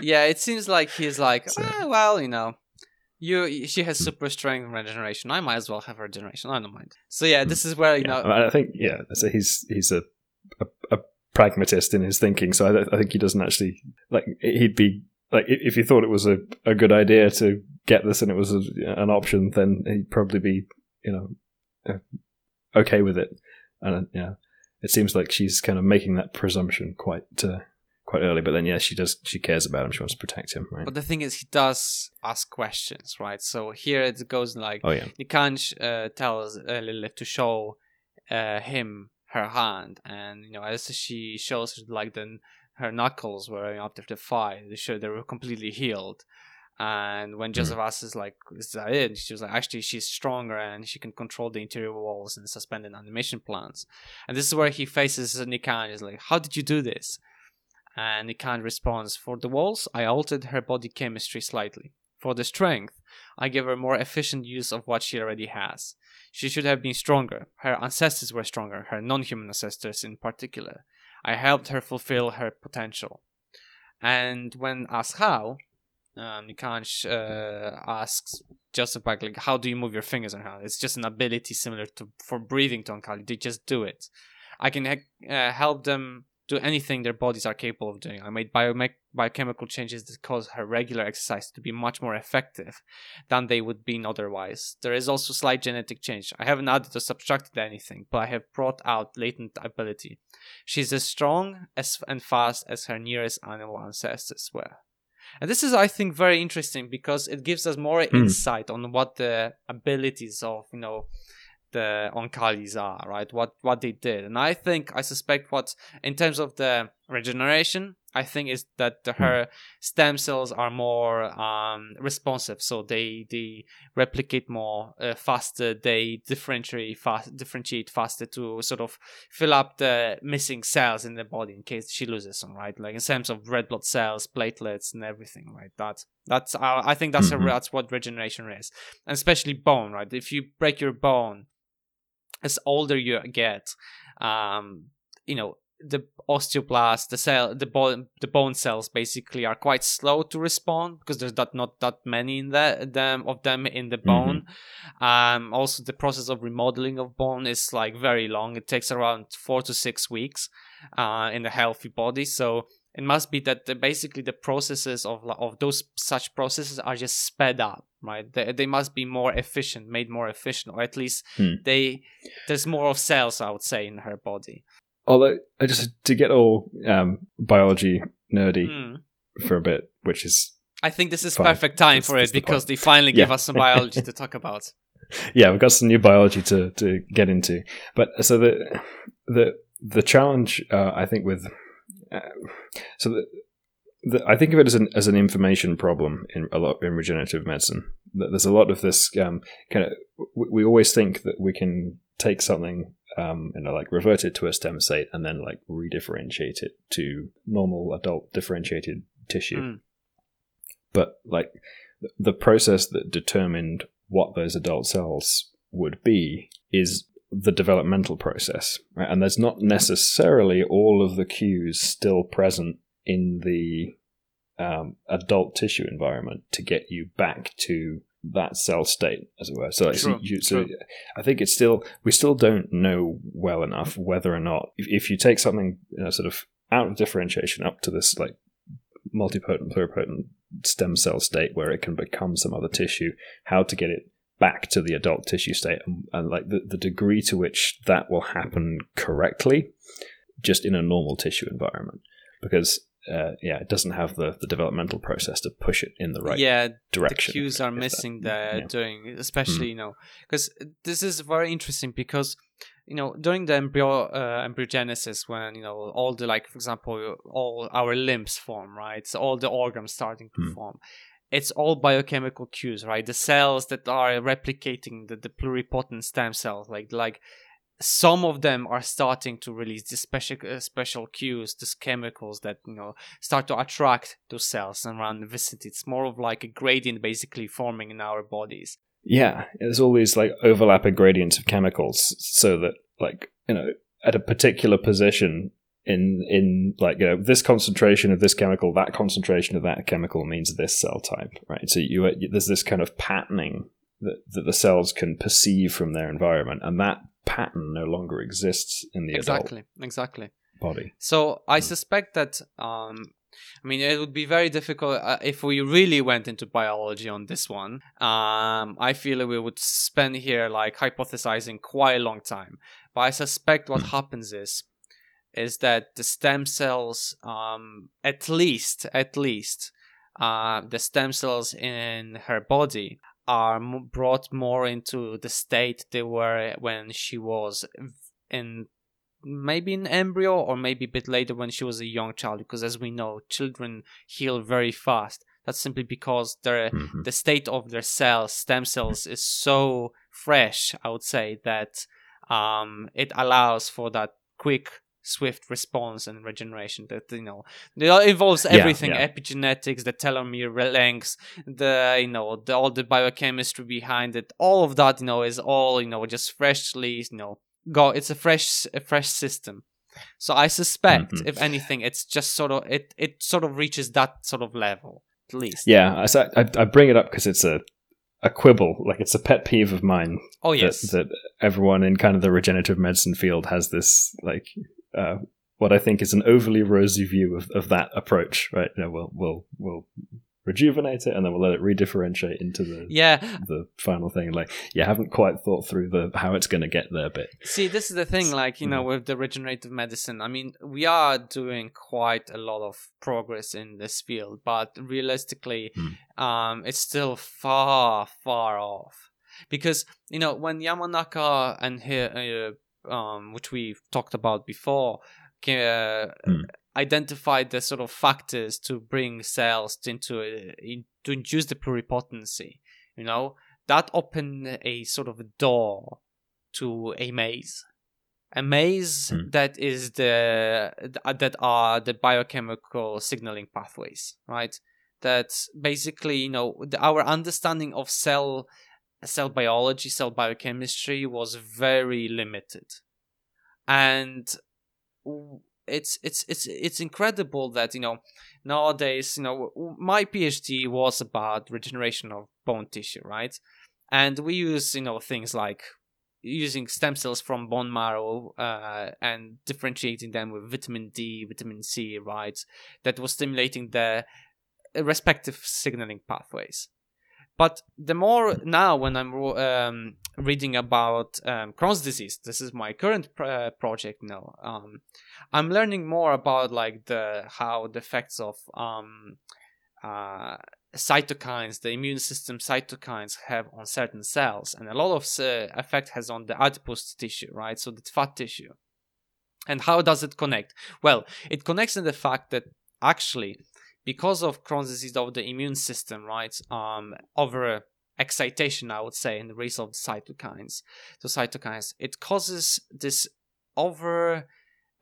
Yeah, it seems like he's like, *laughs* so. eh, well, you know, you she has super strength and regeneration. I might as well have regeneration. I don't mind. So yeah, this is where you yeah, know. I think yeah, so he's he's a, a, a pragmatist in his thinking. So I, I think he doesn't actually like he'd be like if he thought it was a, a good idea to get this and it was a, an option, then he'd probably be you know uh, okay with it. And yeah, it seems like she's kind of making that presumption quite uh, quite early. But then yeah, she does she cares about him. She wants to protect him, right? But the thing is, he does ask questions, right? So here it goes like, oh yeah, Nikanj uh, tells uh, Lilith to show uh, him her hand, and you know as she shows like then her knuckles were after the fight, they show they were completely healed. And when hmm. Joseph mm. asks, like, is that it? She was like, actually, she's stronger and she can control the interior walls and suspended animation plants. And this is where he faces Nikanj. He's like, how did you do this? And Nikanj responds, for the walls, I altered her body chemistry slightly. For the strength, I gave her more efficient use of what she already has. She should have been stronger. Her ancestors were stronger, her non human ancestors in particular. I helped her fulfill her potential. And when asked how, um, uh, asks Joseph back, like, how do you move your fingers and how? It's just an ability similar to for breathing to Oankali. They just do it. I can uh, help them do anything their bodies are capable of doing. I made biome- biochemical changes that cause her regular exercise to be much more effective than they would be otherwise. There is also slight genetic change. I haven't added or subtracted anything, but I have brought out latent ability. She's as strong as and fast as her nearest animal ancestors were. And this is, I think, very interesting because it gives us more mm. insight on what the abilities of, you know, the Oankalis are, right? What what they did, and I think I suspect what in terms of the regeneration, I think is that the, hmm. her stem cells are more um, responsive, so they they replicate more uh, faster. They differentiate fast, differentiate faster to sort of fill up the missing cells in the body in case she loses some, right? Like in terms of red blood cells, platelets, and everything, right? That that's uh, I think that's mm-hmm. a, that's what regeneration is, and especially bone, right? If you break your bone as older you get, um, you know, the osteoblast, the cell, the bone, the bone cells basically are quite slow to respond because there's that not that many in that them of them in the bone. Mm-hmm. Um, also, the process of remodeling of bone is like very long. It takes around four to six weeks uh, in a healthy body. So it must be that the, basically the processes of of those such processes are just sped up right they, they must be more efficient made more efficient or at least hmm. they there's more of cells i would say in her body although i just to get all um, biology nerdy hmm. for a bit which is i think this is fine. perfect time for it because the they finally yeah. give us some biology to *laughs* talk about yeah we've got some new biology to to get into but so the the the challenge uh, i think with uh, so the, the, I think of it as an as an information problem in a lot in regenerative medicine. There's a lot of this um, kind of. We always think that we can take something, um, you know, like revert it to a stem state and then like redifferentiate it to normal adult differentiated tissue. Mm. But like the process that determined what those adult cells would be is the developmental process, right? And there's not necessarily all of the cues still present in the um, adult tissue environment to get you back to that cell state, as it were. So, like, so, you, so I think it's still we still don't know well enough whether or not if, if you take something you know, sort of out of differentiation up to this like multipotent pluripotent stem cell state where it can become some other tissue, how to get it back to the adult tissue state and, and like the, the degree to which that will happen correctly just in a normal tissue environment because uh, yeah, it doesn't have the, the developmental process to push it in the right yeah, direction. The cues are missing that, there yeah. doing, especially mm. you know, because this is very interesting because you know during the embryo uh, embryogenesis when you know all the like for example all our limbs form right, so all the organs starting to mm. form it's all biochemical cues, right? The cells that are replicating the, the pluripotent stem cells, like like some of them are starting to release these special uh, special cues, these chemicals that you know start to attract those cells around the vicinity. It's more of like a gradient basically forming in our bodies. Yeah, there's always like overlapping gradients of chemicals, so that like you know at a particular position in in like you know this concentration of this chemical, that concentration of that chemical means this cell type, right? So you there's this kind of patterning that, that the cells can perceive from their environment, and that pattern no longer exists in the exactly exactly body. So I suspect that um, I mean, it would be very difficult uh, if we really went into biology on this one. Um, I feel we would spend here like hypothesizing quite a long time. But I suspect what happens is, is that the stem cells, um, at least, at least, uh, the stem cells in her body are brought more into the state they were when she was in maybe an embryo or maybe a bit later when she was a young child because as we know children heal very fast that's simply because their mm-hmm. the state of their cells stem cells *laughs* is so fresh i would say that um, it allows for that quick swift response and regeneration that you know it involves everything yeah, yeah. epigenetics the telomere lengths the you know the, all the biochemistry behind it all of that you know is all you know just freshly you know go it's a fresh a fresh system so i suspect mm-hmm. if anything it's just sort of it it sort of reaches that sort of level at least yeah so I, I bring it up because it's a a quibble like it's a pet peeve of mine oh yes that, that everyone in kind of the regenerative medicine field has this like uh, what I think is an overly rosy view of, of that approach, right? You know, we'll we'll we'll rejuvenate it and then we'll let it redifferentiate into the yeah. the final thing. Like you haven't quite thought through the how it's going to get there bit. See this is the thing like you know with the regenerative medicine i mean we are doing quite a lot of progress in this field but realistically mm. um it's still far far off. Because you know when yamanaka and here uh, um which we've talked about before uh, mm identify the sort of factors to bring cells into in, to induce the pluripotency you know? That opened a sort of door to a maze. A maze hmm. that is the that are the biochemical signaling pathways right? That basically you know the, our understanding of cell cell biology cell biochemistry was very limited. And it's it's it's it's incredible that you know nowadays you know my phd was about regeneration of bone tissue right? And we use you know things like using stem cells from bone marrow uh, and differentiating them with vitamin d vitamin c right? That was stimulating the respective signaling pathways but the more now, when I'm um, reading about um, Crohn's disease, this is my current uh, project now. Um, I'm learning more about like the how the effects of um, uh, cytokines, the immune system cytokines have on certain cells, and a lot of uh, effect has on the adipose tissue, right? So the fat tissue. And how does it connect? Well, it connects in the fact that actually because of Crohn's disease of the immune system, right? Um, over excitation, I would say, in the release of the cytokines, the cytokines, it causes this over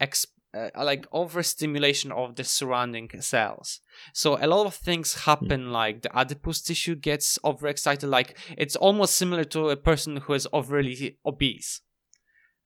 exp- uh, like overstimulation of the surrounding cells. So a lot of things hmm. happen, like the adipose tissue gets overexcited. Like it's almost similar to a person who is overly obese.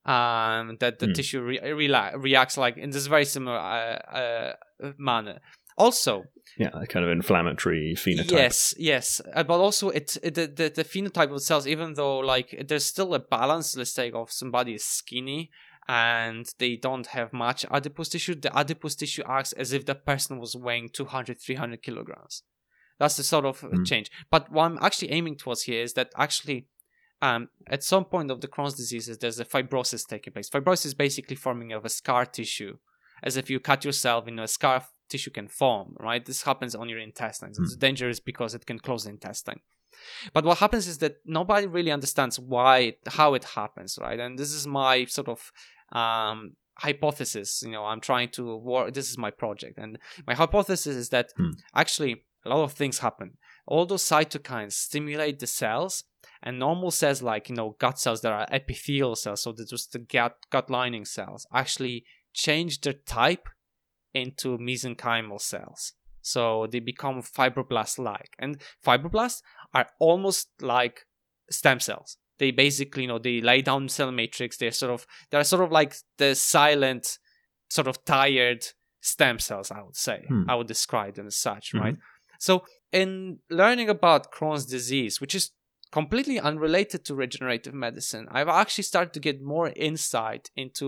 Um, that the mm. tissue re- re- reacts like in this very similar uh, uh, manner. Also, yeah, a kind of inflammatory phenotype. Yes, yes, uh, but also it, it the, the, the phenotype of cells, even though like there's still a balance. Let's say of somebody is skinny and they don't have much adipose tissue. The adipose tissue acts as if the person was weighing 200, 300 kilograms. That's the sort of mm. change. But what I'm actually aiming towards here is that actually um, at some point of the Crohn's diseases, there's a fibrosis taking place. Fibrosis is basically forming of a scar tissue, as if you cut yourself in a scar tissue can form, right? This happens on your intestines. It's hmm. dangerous because it can close the intestine. But what happens is that nobody really understands why, how it happens, right? And this is my sort of um, hypothesis. You know, I'm trying to work. This is my project, and my hypothesis is that hmm. actually a lot of things happen. all those cytokines stimulate the cells and normal cells like you know gut cells that are epithelial cells so they're just the gut gut lining cells actually change their type into mesenchymal cells. So they become fibroblast like and fibroblasts are almost like stem cells. They basically you know they lay down cell matrix. They're sort of they're sort of like the silent sort of tired stem cells i would say Hmm. i would describe them as such Mhm. right? So in learning about crohn's disease which is completely unrelated to regenerative medicine i've actually started to get more insight into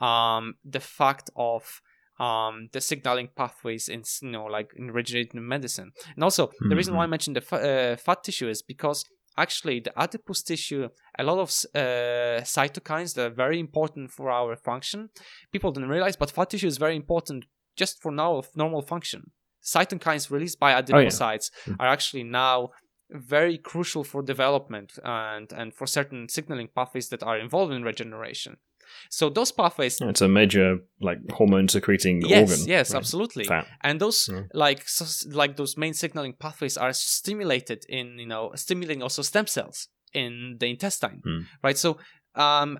um, the fact of um, the signaling pathways in you know like in regenerative medicine. And also the reason why i mentioned the fa- uh, fat tissue is because actually the adipose tissue a lot of uh, cytokines that are very important for our function people don't realize but fat tissue is very important just for now of normal function. Cytokines released by adipocytes Mm. are actually now very crucial for development and and for certain signaling pathways that are involved in regeneration so those pathways It's a major like hormone secreting yes organ. yes right? absolutely Fat. and those Mm. like so, like those main signaling pathways are stimulated in you know stimulating also stem cells in the intestine Mm. right so um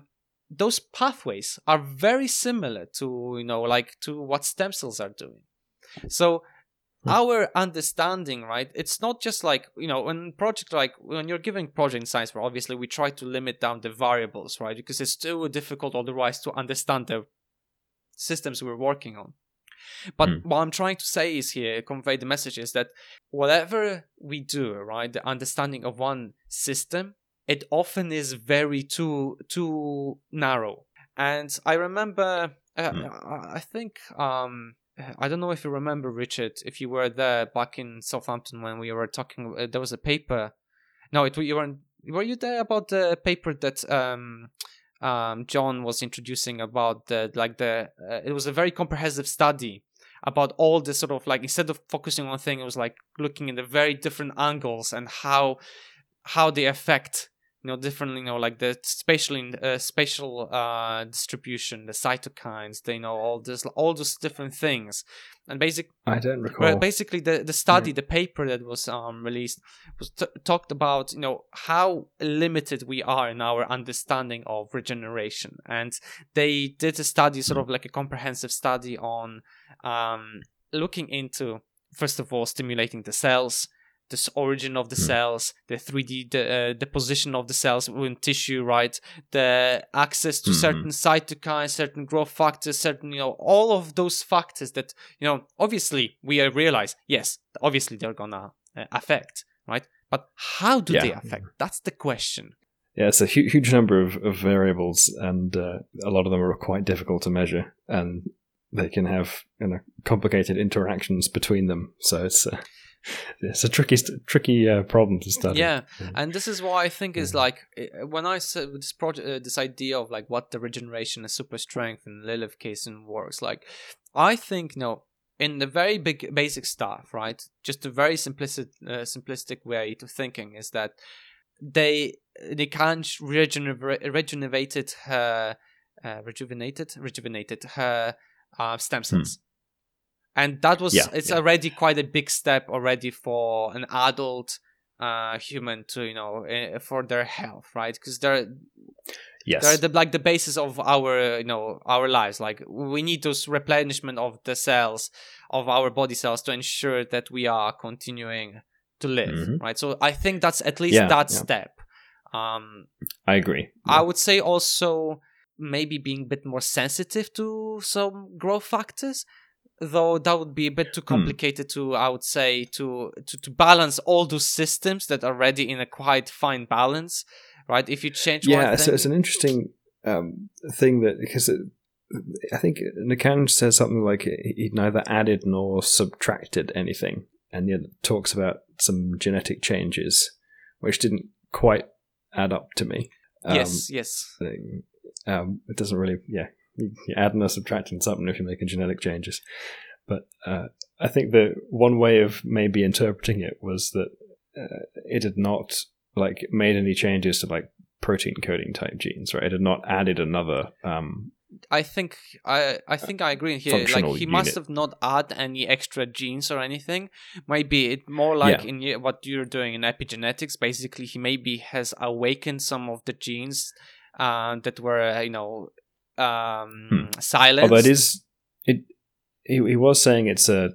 those pathways are very similar to you know like to what stem cells are doing so. Our understanding right? It's not just like you know when project like when you're giving project science where obviously we try to limit down the variables right? Because it's too difficult otherwise to understand the systems we're working on. But Hmm. what i'm trying to say is here convey the message is that whatever we do right the understanding of one system it often is very too too narrow. And i remember uh, Hmm. I- i think um *sighs* I don't know if you remember, Richard, if you were there back in Southampton when we were talking. Uh, there was a paper. No, it you weren't. Were you there about the paper that um, um, John was introducing about the like the? Uh, it was a very comprehensive study about all the sort of like instead of focusing on thing, it was like looking in the very different angles and how how they affect you know differently you know like the spatial in- uh, spatial uh distribution the cytokines they know all this all those different things. And basically I don't recall. basically the the study the paper that was um released was t- talked about you know how limited we are in our understanding of regeneration. And they did a study sort of like a comprehensive study on um looking into first of all stimulating the cells the origin of the Hmm. cells, the 3D, the, uh, the position of the cells in tissue, right? The access to Mhm. certain cytokines, certain growth factors, certain, you know, all of those factors that, you know, obviously we realize, yes, obviously they're gonna uh, affect, right? But how do they affect? That's the question. Yeah, it's a hu- huge number of, of variables, and uh, a lot of them are quite difficult to measure, and they can have you know complicated interactions between them. So it's uh, it's a tricky tricky uh, problem to study. Yeah, and this is why I think is like uh, when I said this project, uh, this idea of like what the regeneration and super strength and Lilith case and works like. I think no, in the very big basic stuff, right? Just a very simplistic, uh, simplistic way to thinking is that they they can't regenerate regenerated her, uh, rejuvenated, rejuvenated her uh, stem cells. And that was Yeah, it's yeah. already quite a big step already for an adult uh human to you know uh, for their health right because they're Yes. they're the, like the basis of our you know our lives like we need those replenishment of the cells of our body cells to ensure that we are continuing to live Mhm. right so i think that's at least Yeah, that step um I agree. i would say also maybe being a bit more sensitive to some growth factors though that would be a bit too Hmm. complicated to i would say to, to to balance all those systems that are already in a quite fine balance right if you change one yeah, so thing it's an interesting um, thing that because it, I think Nakan says something like he neither added nor subtracted anything, and yet talks about some genetic changes, which didn't quite add up to me. Um, yes yes. Um, it doesn't really, yeah, you're adding or subtracting something if you're making genetic changes. But uh, I think the one way of maybe interpreting it was that uh, it had not like made any changes to like protein coding type genes, right? It had not added another um, I think I I think I agree here. Like he must have not add any extra genes or anything. Maybe it more like Yeah. in what you're doing in epigenetics. Basically, he maybe has awakened some of the genes uh, that were you know um, silenced. Although it is, it he, he was saying it's a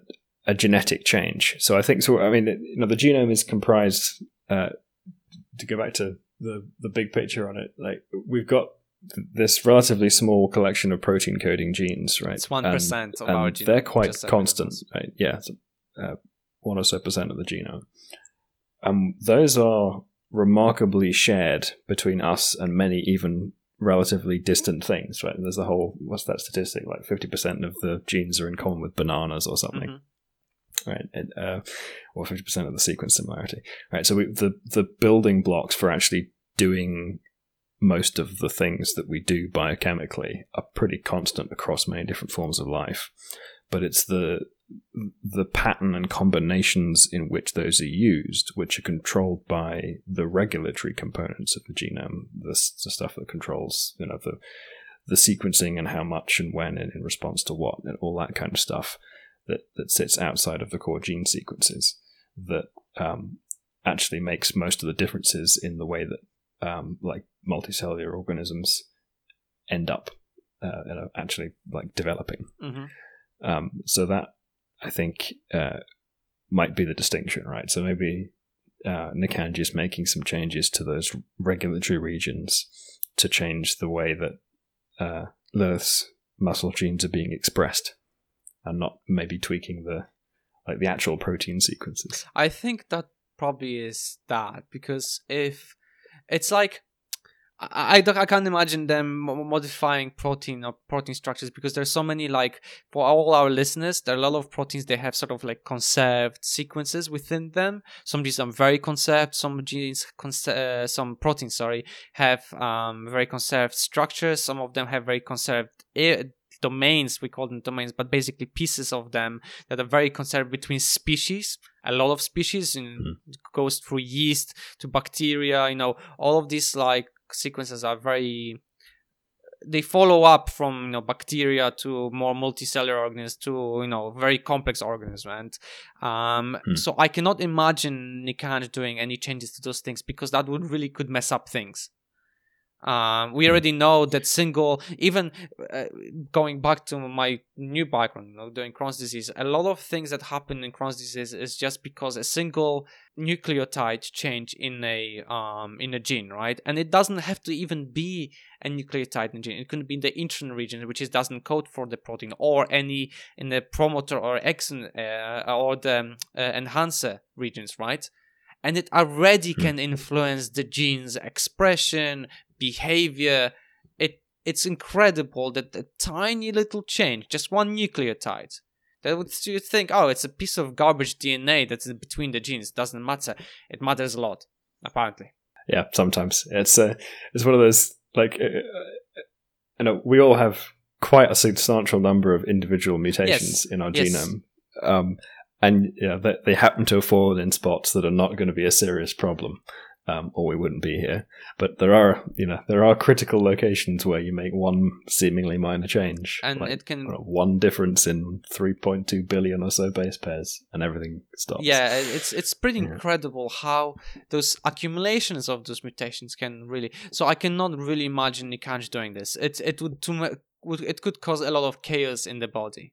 a genetic change. So I think so. I mean, you know, the genome is comprised. Uh, to go back to the the big picture on it, like we've got this relatively small collection of protein coding genes, right? It's one percent of and our genome. they're quite constant, right? Yeah, uh, one or so percent of the genome. Um, those are remarkably shared between us and many even relatively distant things, right? And there's the whole what's that statistic? Like fifty percent of the genes are in common with bananas or something, Mhm. right? And, uh, or fifty percent of the sequence similarity, right? So we, the the building blocks for actually doing most of the things that we do biochemically are pretty constant across many different forms of life but it's the the pattern and combinations in which those are used which are controlled by the regulatory components of the genome the, the stuff that controls you know the the sequencing and how much and when and in response to what and all that kind of stuff that that sits outside of the core gene sequences that um, actually makes most of the differences in the way that um, like multicellular organisms end up uh, you know, actually like developing. Mhm. Um, so that I think uh, might be the distinction, right? So maybe uh, Nikanji is making some changes to those regulatory regions to change the way that uh, Lilith's muscle genes are being expressed, and not maybe tweaking the like the actual protein sequences. I think that probably is that because if it's like I, I, I can't imagine them modifying protein or protein structures because there's so many like for all our listeners there are a lot of proteins they have sort of like conserved sequences within them. Some genes are very conserved some genes cons- uh, some proteins sorry have um, very conserved structures. Some of them have very conserved i- domains we call them domains but basically pieces of them that are very conserved between species a lot of species and goes through yeast to bacteria you know all of these like sequences are very they follow up from you know bacteria to more multicellular organisms to you know very complex organisms and um Hmm. so i cannot imagine nikanj doing any changes to those things because that would really could mess up things um, we Hmm. already know that single, even uh, going back to my new background, you know, doing Crohn's disease, a lot of things that happen in Crohn's disease is just because a single nucleotide change in a um in a gene, right? And it doesn't have to even be a nucleotide in a gene. It could be in the intron region, which is doesn't code for the protein, or any in the promoter or exon uh, or the um, uh, enhancer regions, right? And it already Hmm. can influence the gene's expression, behavior. It it's incredible that a tiny little change, just one nucleotide, that would you think, oh, it's a piece of garbage DNA that's in between the genes. Doesn't matter. It matters a lot, apparently. yeah sometimes it's uh, it's one of those like uh, uh, you know we all have quite a substantial number of individual mutations in our yes. genome um, and yeah they, they happen to have fallen in spots that are not going to be a serious problem um, or we wouldn't be here but there are you know there are critical locations where you make one seemingly minor change And like, it can know, one difference in 3.2 billion or so base pairs and everything stops Yeah, it's it's pretty incredible how those accumulations of those mutations can really. So I cannot really imagine Nikanj doing this. It it would too mu- would it could cause a lot of chaos in the body.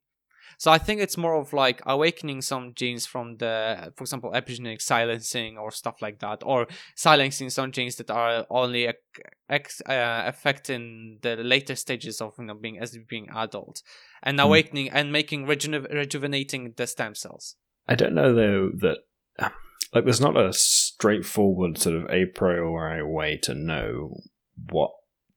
So I think it's more of like awakening some genes from the, for example, epigenetic silencing or stuff like that, or silencing some genes that are only ex, uh, affecting the later stages of you know being as being adult, and Hmm. awakening and making rejuve- rejuvenating the stem cells. I don't know though that like there's not a straightforward sort of a priori way to know what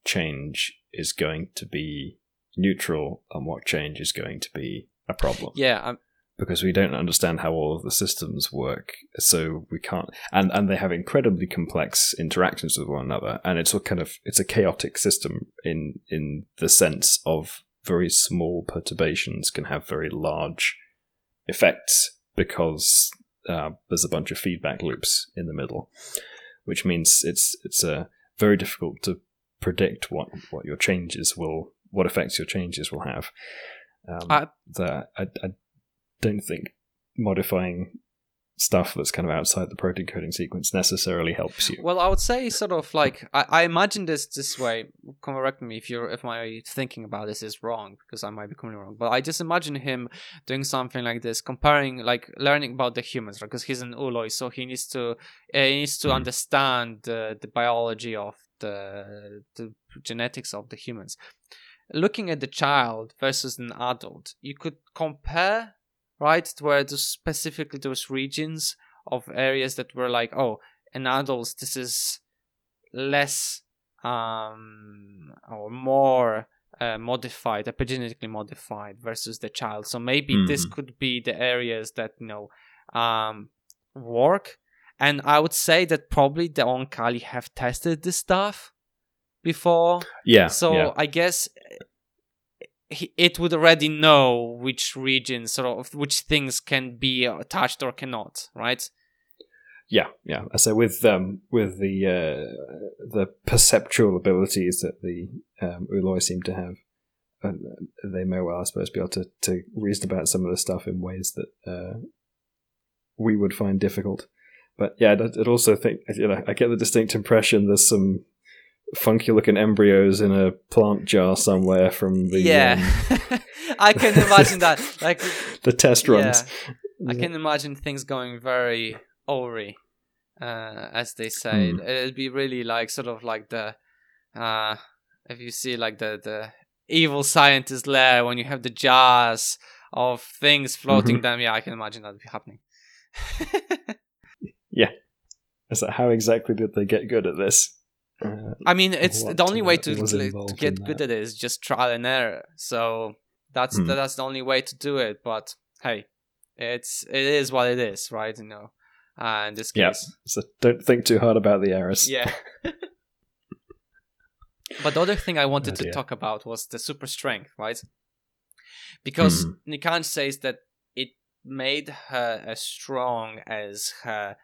change is going to be neutral and what change is going to be a problem Yeah, um, because we don't understand how all of the systems work so we can't and and they have incredibly complex interactions with one another and it's a kind of it's a chaotic system in in the sense of very small perturbations can have very large effects because uh, there's a bunch of feedback loops in the middle which means it's it's uh, very difficult to predict what what your changes will what effects your changes will have. Um, I- I, I don't think modifying stuff that's kind of outside the protein coding sequence necessarily helps you. Well, I would say sort of like I, I imagine this this way. Correct me if you're if my thinking about this is wrong because I might be completely wrong. But I just imagine him doing something like this, comparing like learning about the humans, right? Because he's an ooloi, so he needs to uh, he needs to Mhm. understand the the biology of the the genetics of the humans. Looking at the child versus an adult, you could compare right to where those specifically those regions of areas that were like oh in adults this is less um or more uh, modified epigenetically modified versus the child. So maybe this Mhm. could be the areas that you know um work. And i would say that probably the Oankali have tested this stuff before yeah. so yeah. I guess it would already know which regions sort of which things can be touched or cannot, right? Yeah, yeah. So with um, with the uh, the perceptual abilities that the um, ooloi seem to have, uh, they may well, I suppose, be able to, to reason about some of the stuff in ways that uh, we would find difficult. But yeah, I'd, I'd also think you know I get the distinct impression there's some funky looking embryos in a plant jar somewhere from the yeah, um, *laughs* I can imagine that. Like, *laughs* the test runs. I can imagine things going very awry, uh, as they say. Hmm. It'd be really like sort of like the, uh, if you see like the the evil scientist lair when you have the jars of things floating Mhm. down. Yeah, I can imagine that be happening. *laughs* Yeah. So how exactly did they get good at this? Uh, I mean, it's What, the only way uh, to, to get good at it is just trial and error. So that's Hmm. that's the only way to do it. But hey, it's it is what it is, right? You know, uh, in this Yeah. case, so don't think too hard about the errors. yeah. *laughs* *laughs* but the other thing I wanted Oh, to talk about was the super strength, right? Because Mhm. Nikan says that it made her as strong as her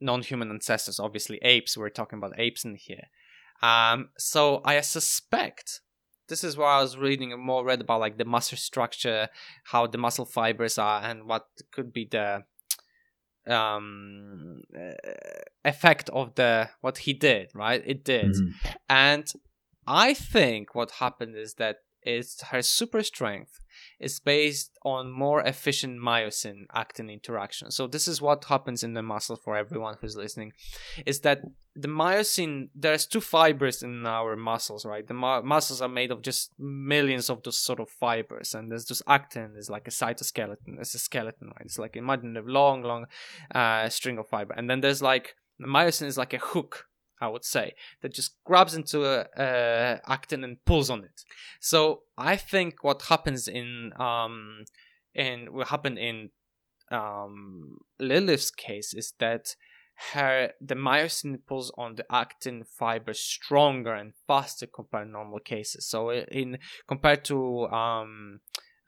non-human ancestors. Obviously, apes. We're talking about apes in here. Um, so I suspect this is where I was reading more read about like the muscle structure, how the muscle fibers are, and what could be the um uh, effect of the what he did. Right, it did. Mhm. And I think what happened is that is her super strength is based on more efficient myosin actin interaction. So this is what happens in the muscle for everyone who's listening, is that the myosin there's two fibers in our muscles, right? The mu- muscles are made of just millions of those sort of fibers, and there's just actin is like a cytoskeleton. It's a skeleton, right? It's like imagine a long, long uh, string of fiber, and then there's like the myosin is like a hook I would say, that just grabs into a actin and pulls on it. So I think what happens in um in what happened in um Lilith's case is that her the myosin pulls on the actin fiber stronger and faster compared to normal cases. So in compared to um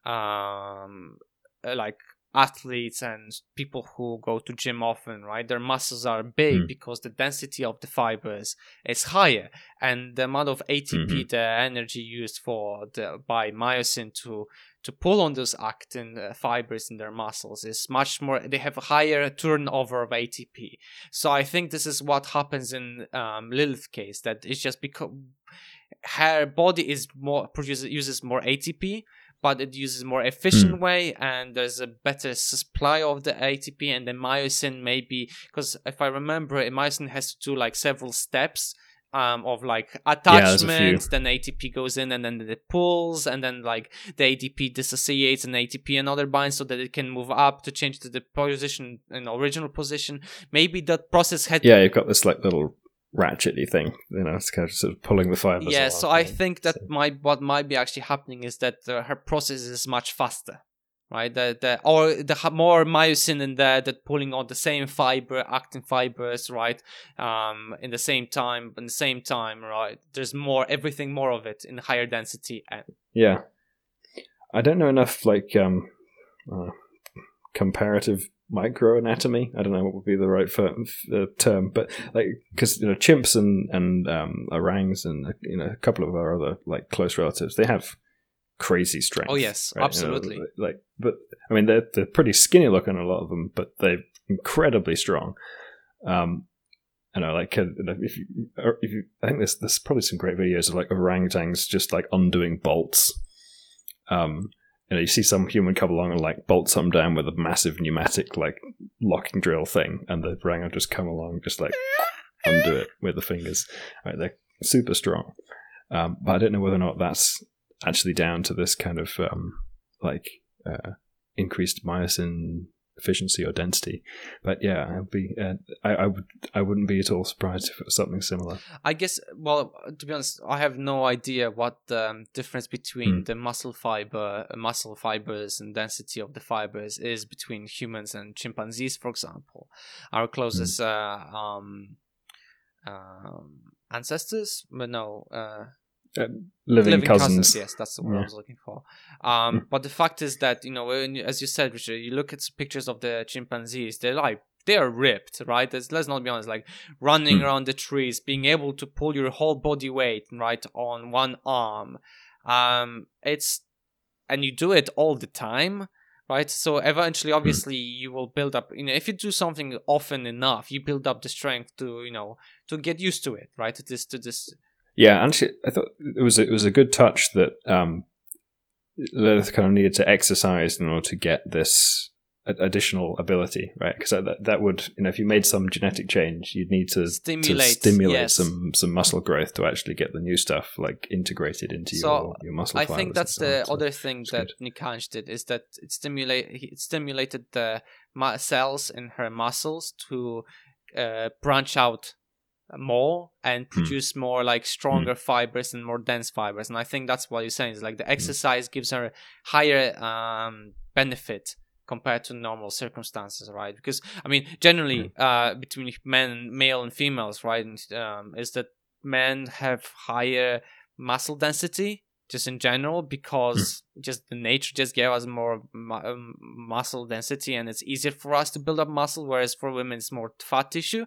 um uh, like athletes and people who go to gym often, right? Their muscles are big Hmm. because the density of the fibers is higher, and the amount of ATP, Mhm. the energy used for the by myosin to to pull on those actin uh, fibers in their muscles is much more. They have a higher turnover of ATP. So I think this is what happens in um, Lilith's case. That it's just because her body is more produces uses more ATP, but it uses more efficient way and there's a better supply of the ATP and the myosin maybe because if I remember it, myosin has to do like several steps um, of like there's a attachment, few. then ATP goes in and then it pulls and then like the ATP dissociates and ATP another binds so that it can move up to change to the position in original position. Maybe that process had Yeah, you've got this like little ratchety thing. You know, it's kind of sort of pulling the fibers. yeah so i think that so- might what might be actually happening is that uh, her process is much faster right the, the or the more myosin in there that pulling on the same fiber actin fibers right um in the same time in the same time right there's more everything more of it in higher density and Yeah, I don't know enough like um uh, comparative microanatomy. I don't know what would be the right for, uh, term, but like because you know chimps and and um, orangs and you know a couple of our other like close relatives, they have crazy strength. Oh yes, right? absolutely. You know, like, but I mean, they're they're pretty skinny looking, a lot of them, but they're incredibly strong. Um, I know, like uh, if you, if you, I think there's there's probably some great videos of like orangutans just like undoing bolts. Um, you know, you see some human come along and like bolt some down with a massive pneumatic like locking drill thing, and the orangutan just come along, just like undo it with the fingers. Right, they're super strong. Um, but I don't know whether or not that's actually down to this kind of um, like uh, increased myosin efficiency or density. But yeah, I'd be uh, I, I would I wouldn't be at all surprised if it was something similar. I guess. Well, to be honest, I have no idea what the um, difference between Mm. the muscle fiber, uh, muscle fibers, and density of the fibers is between humans and chimpanzees, for example, our closest uh, um, um, ancestors. But no, uh, Living, cousins. Yes, that's the word Yeah. I was looking for. Um, Mm. but the fact is that you know, when as you said, Richard, you look at pictures of the chimpanzees. They're like they are ripped, right? Let's, let's not be honest. Like running Mm. around the trees, being able to pull your whole body weight right on one arm. Um, it's and you do it all the time. Right, so eventually, obviously, you will build up. You know, if you do something often enough, you build up the strength to, you know, to get used to it. Right, to this, to this Yeah, actually, I thought it was it was a good touch that um, Lilith kind of needed to exercise in order to get this additional ability, right? Because that that would you know if you made some genetic change, you'd need to Stimulate, to stimulate yes. some some muscle growth to actually get the new stuff like integrated into So, your your muscle. I think that's the So other thing that good. Nikanj did is that it stimulate it stimulated the cells in her muscles to uh, branch out more and Hmm. produce more like stronger fibers and more dense fibers. And I think that's what you're saying is like Hmm. the exercise gives her higher um, benefit compared to normal circumstances, right? Because I mean, generally, Hmm. uh, between men, male and females, right, and, um, is that men have higher muscle density just in general because just the nature just gave us more mu- um, muscle density and it's easier for us to build up muscle whereas for women it's more fat tissue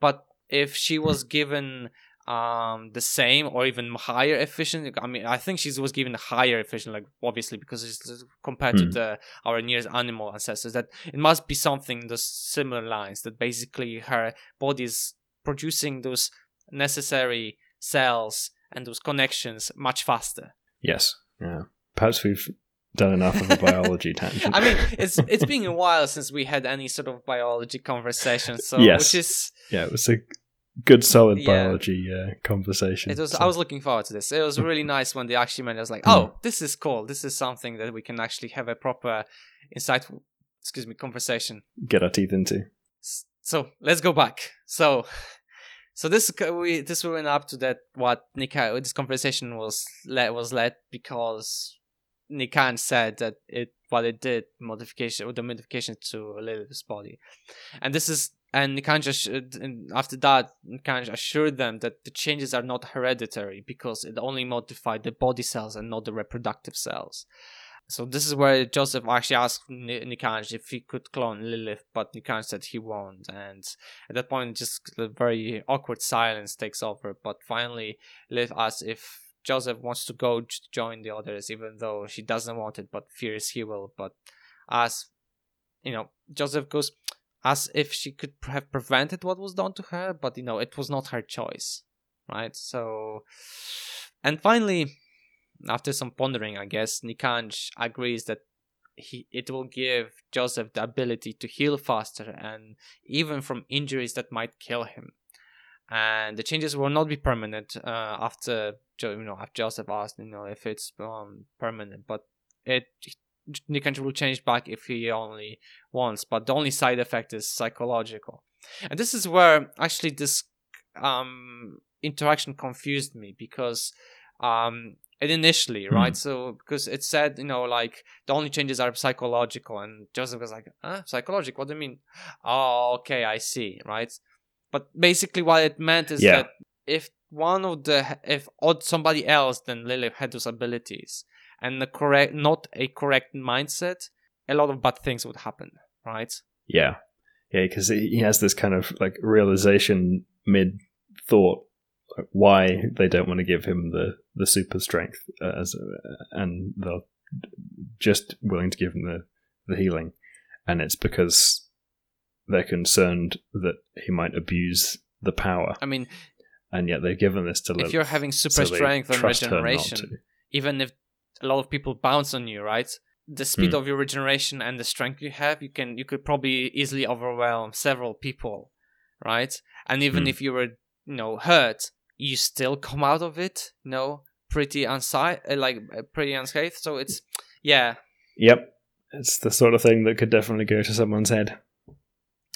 but if she was given um the same or even higher efficient i mean i think she was given higher efficient like obviously because it's compared to Hmm. the our nearest animal ancestors that it must be something the similar lines that basically her body is producing those necessary cells and those connections much faster yes, yeah. Perhaps we've done enough of a *laughs* biology tangent. I mean, it's it's been a while since we had any sort of biology conversation, so Yes. which is yeah, it was a good solid Yeah. biology uh, conversation. it was. So- I was looking forward to this. It was really nice when they actually made. it. I was like, Mm. oh, this is cool. This is something that we can actually have a proper, insightful, excuse me, conversation. get our teeth into. So let's go back. So, so this we this went up to that what Nika this conversation was led was led because Nikanj said that it what it did modification or the modification to Lilith's body, and this is and Nikanj just uh, after that Nikanj assured them that the changes are not hereditary because it only modified the body cells and not the reproductive cells. So this is where Joseph actually asked Ni- Nikanj if he could clone Lilith, but Nikanj said he won't. And at that point, just a very awkward silence takes over. But finally, Lilith asks if Joseph wants to go j- join the others, even though she doesn't want it, but fears he will. But as you know, Joseph goes as if she could have prevented what was done to her, but you know, it was not her choice, right? So, and finally, after some pondering, I guess Nikanj agrees that he it will give Joseph the ability to heal faster and even from injuries that might kill him. And the changes will not be permanent uh, after you know after Joseph asked you know if it's um, permanent, but it Nikanj will change back if he only wants. But the only side effect is psychological, and this is where actually this um, interaction confused me because um, it initially Hmm. right so because it said you know like the only changes are psychological and joseph was like huh psychological what do you mean oh okay i see right but basically what it meant is Yeah. that if one of the if odd somebody else than lilith had those abilities and the correct not a correct mindset a lot of bad things would happen right Yeah, yeah, because he has this kind of like realization mid thought like, why they don't want to give him the the super strength uh, as and they're just willing to give him the the healing, and it's because they're concerned that he might abuse the power. I mean, and yet they've given this to. if Lilith, you're having super so strength and trust her not regeneration, even if a lot of people bounce on you, right? The speed Hmm. of your regeneration and the strength you have, you can you could probably easily overwhelm several people, right? And even Hmm. if you were, you know, hurt, you still come out of it, you know, pretty unscathed, like uh, pretty unscathed. So it's, yeah, Yep, it's the sort of thing that could definitely go to someone's head.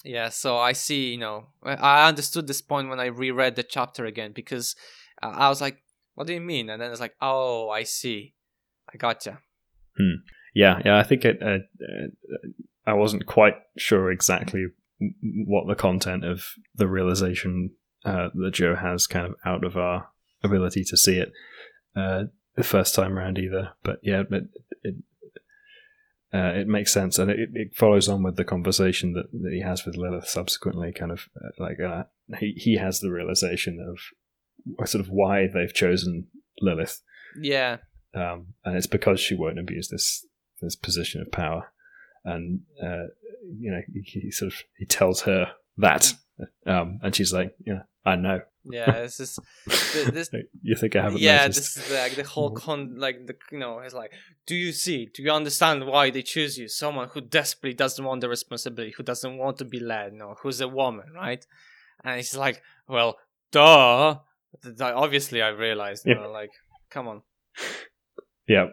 Yeah, so I see, you know, I I understood this point when I reread the chapter again because uh, I was like, what do you mean? And then it's like, oh, I see. Gotcha. Yeah, yeah. I think it. Uh, uh, I wasn't quite sure exactly what the content of the realization uh, that Joe has, kind of out of our ability to see it uh, the first time around either. But yeah, it it, uh, it makes sense, and it, it follows on with the conversation that, that he has with Lilith subsequently. Kind of uh, like uh, he he has the realization of sort of why they've chosen Lilith Yeah, um, and it's because she won't abuse this this position of power. And uh, you know, he, he sort of he tells her that, um, and she's like, "Yeah, I know. yeah. This *laughs* is this. You think I haven't Yeah, noticed?" this is like the whole con. Like the you know, it's like, do you see? Do you understand why they choose you? Someone who desperately doesn't want the responsibility, who doesn't want to be led. You know, who's a woman, right? And it's like, well, duh. Obviously, I realized. You Yeah. know, like, come on. Yeah.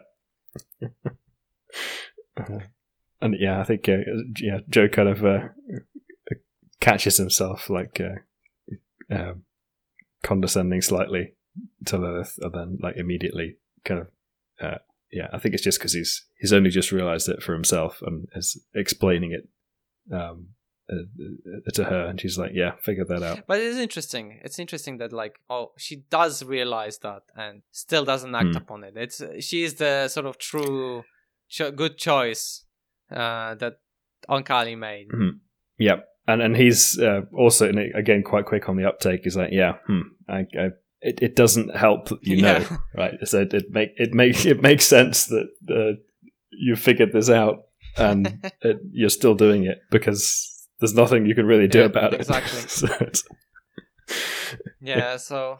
*laughs* Uh, and yeah, I think uh, yeah, Joe kind of uh, catches himself like uh, um, condescending slightly to Lilith, and then like immediately kind of uh, yeah. I think it's just because he's he's only just realised it for himself and is explaining it um, uh, to her, and she's like, "Yeah, figured that out." But it is interesting. It's interesting that like oh she does realize that and still doesn't act Hmm. upon it. It's she is the sort of true cho- good choice uh, that Oankali made. Yeah, and and he's uh, also again quite quick on the uptake. He's like, "Yeah, hmm, I, I, it it doesn't help, you *laughs* know." Yeah. right? So it, it make it makes it makes sense that uh, you figured this out and *laughs* it, you're still doing it because there's nothing you can really do Yeah, about it. exactly. *laughs* *laughs* Yeah so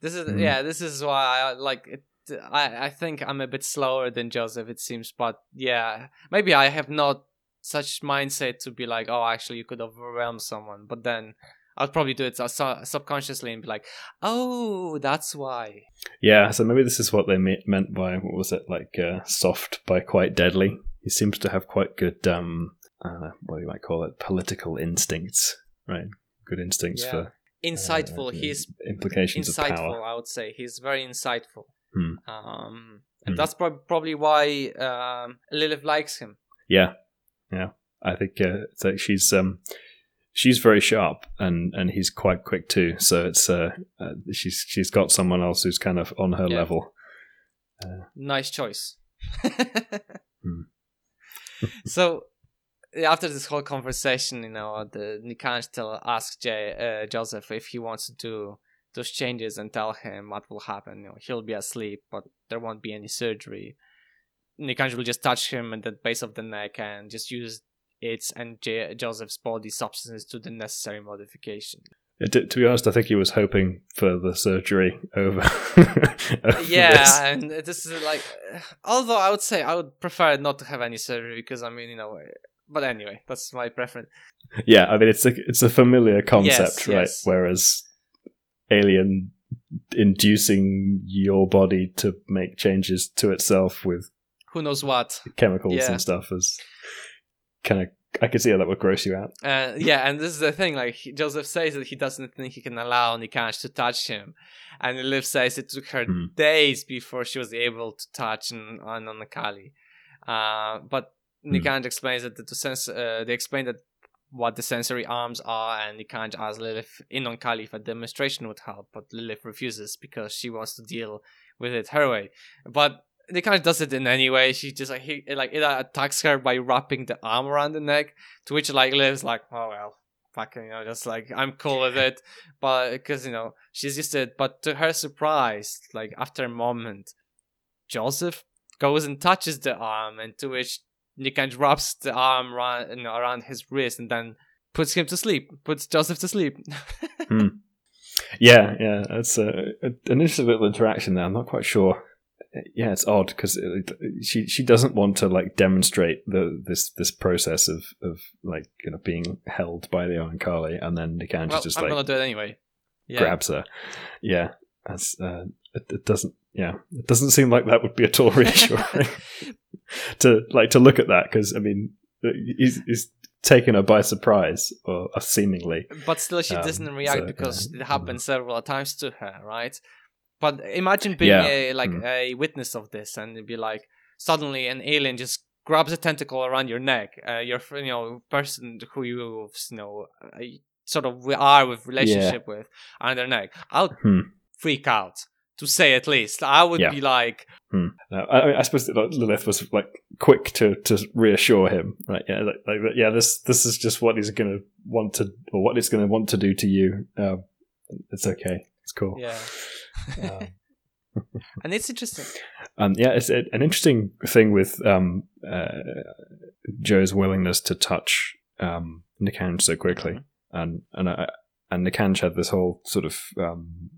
this is Mm. yeah this is why i like it I, I think i'm a bit slower than joseph it seems but yeah maybe i have not such mindset to be like oh actually you could overwhelm someone but then i'll probably do it su- subconsciously and be like oh that's why yeah, so maybe this is what they me- meant by what was it like uh, soft by quite deadly. He seems to have quite good um, uh, what do you might call it, political instincts, right? Good instincts Yeah. for insightful uh, he's implications of insightful power. i would say he's very insightful Hmm. um and Hmm. that's prob- probably why um lilith likes him Yeah, yeah. I think uh, it's like she's um, she's very sharp, and and he's quite quick too. So it's uh, uh she's she's got someone else who's kind of on her Yeah. level. nice choice. *laughs* Hmm. so after this whole conversation, you know, the Nikanj still asks Jay, uh, Joseph if he wants to do those changes and tell him what will happen. You know, he'll be asleep, but there won't be any surgery. Nikanj will just touch him at the base of the neck and just use its and J- Joseph's body substances to the necessary modification. To, to be honest, I think he was hoping for the surgery over. *laughs* over yeah, this. and this is like, although I would say I would prefer not to have any surgery because I mean, you know, but anyway, that's my preference. yeah. I mean, it's a it's a familiar Yes, concept, right? yes. Whereas alien inducing your body to make changes to itself with Who knows what? chemicals Yeah. and stuff is kind of. I could see how that would gross you out. Uh, yeah, and this is the thing. Like Joseph says that he doesn't think he can allow Nikanj to touch him, and Liv says it took her Hmm. days before she was able to touch on an Oankali. Uh, but Hmm. Nikanj explains that the sense uh, they explain that what the sensory arms are, and Nikanj asks Lilith in Oankali if a demonstration would help, but Lilith refuses because she wants to deal with it her way. But of does it in any way. She just like he like it attacks her by wrapping the arm around the neck, to which like Liv's like, oh well, fucking, you know, just like I'm cool with it, but because you know she's used to it. But to her surprise, like after a moment, Joseph goes and touches the arm, and to which Nikanj wraps the arm around, you know, around his wrist and then puts him to sleep, puts Joseph to sleep. *laughs* hmm. Yeah, yeah, it's a, a, an interesting little interaction there. I'm not quite sure yeah, it's odd because she she doesn't want to like demonstrate the this this process of of like you know being held by the Oankali, and then Nikanj well, just I'm like gonna do it anyway. Yeah. grabs her. Yeah, that's uh, it, it, doesn't. Yeah, it doesn't seem like that would be at all *laughs* reassuring *laughs* *laughs* to like to look at that because I mean he's, he's taken her by surprise or uh, seemingly. But still, she um, doesn't react so, because yeah. it happened several times to her, right? But imagine being yeah. a like mm. a witness of this, and it'd be like suddenly an alien just grabs a tentacle around your neck, uh, your you know person who you you know uh, sort of are with relationship yeah. with on their neck. I'll hmm. freak out to say at least. I would yeah. be like. Hmm. I, I, suppose Lilith was like quick to, to reassure him, right? Yeah, like, like yeah. This this is just what he's going to want to, or what it's going to want to do to you. Um, it's okay. It's cool. Yeah um, *laughs* *laughs* and it's interesting. Um, yeah, it's a, an interesting thing with um, uh, Joe's willingness to touch um, Nikanj so quickly, mm-hmm. and and uh, and Nikanj had this whole sort of um,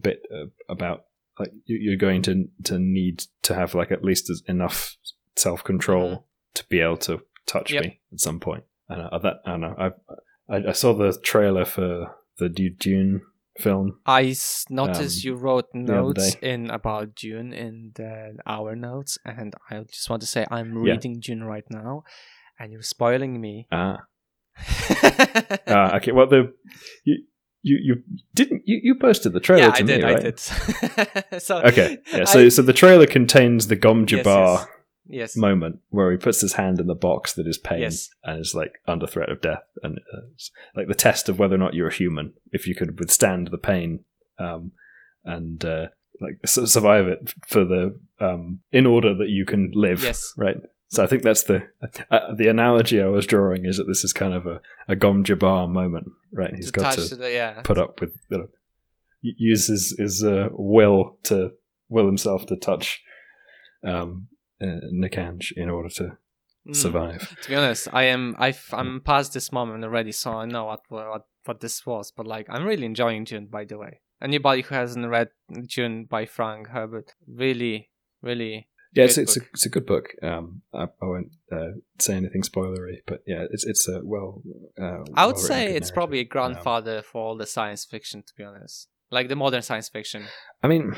bit uh, about like you're going to to need to have like at least enough self control mm-hmm. to be able to touch yep. me at some point. And uh, that I don't know. I, I I saw the trailer for the Dune film. I noticed um, you wrote notes in about Dune in the our notes, and I just want to say I'm reading yeah. Dune right now, and you're spoiling me. Ah. *laughs* ah, okay. Well, the you you, you didn't you, you posted the trailer yeah, to I did, me, right? I did. so okay, yeah. So I, so the trailer contains the Gom Jabbar yes, yes yes. moment where he puts his hand in the box that is pain yes. and is like under threat of death, and uh, like the test of whether or not you're a human, if you could withstand the pain, um, and uh, like survive it for the um, in order that you can live. Yes, right. So I think that's the uh, the analogy I was drawing is that this is kind of a, a Gom Jabbar moment, right? He's to got to, the, yeah. put up with you know, use his his uh, will to will himself to touch um, uh, Nikanj in order to mm. survive. To be honest, I am i am past this moment already, so I know what, what what this was. But like, I'm really enjoying Dune. By the way, anybody who hasn't read Dune by Frank Herbert, really, really. Yeah, it's, it's a it's a good book. Um, I, I won't uh, say anything spoilery, but yeah, it's it's a well. Uh, I would say it's narrative. probably a grandfather um, for all the science fiction. To be honest, like the modern science fiction. I mean,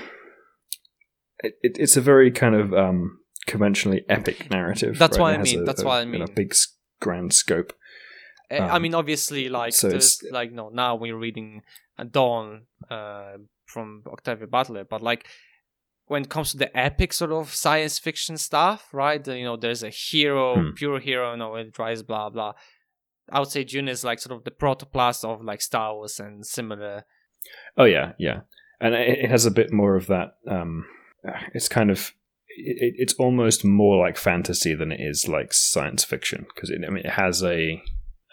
it, it, it's a very kind of um, conventionally epic narrative. That's right? what I mean. A, That's a, what I mean. A big grand scope. Eh, um, I mean, obviously, like so there's like no now we're reading Dawn uh, from Octavia Butler, but like when it comes to the epic sort of science fiction stuff, right? You know, there's a hero, hmm. pure hero, you know, it drives blah blah. I would say Dune is like sort of the protoplast of like Star Wars and similar. Oh yeah, yeah, and it has a bit more of that. Um, it's kind of it, it's almost more like fantasy than it is like science fiction because it, I mean, it has a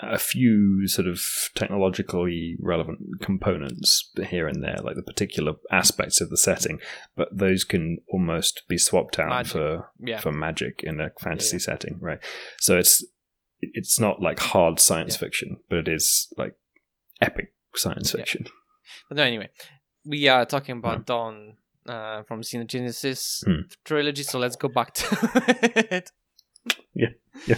a few sort of technologically relevant components here and there, like the particular aspects of the setting, but those can almost be swapped out magic. for yeah. for magic in a fantasy yeah, yeah. setting, right? So it's it's not like hard science fiction, but it is like epic science fiction. But no, anyway, we are talking about Dawn uh, from Xenogenesis hmm. trilogy. So let's go back to *laughs* it. Yeah, yeah.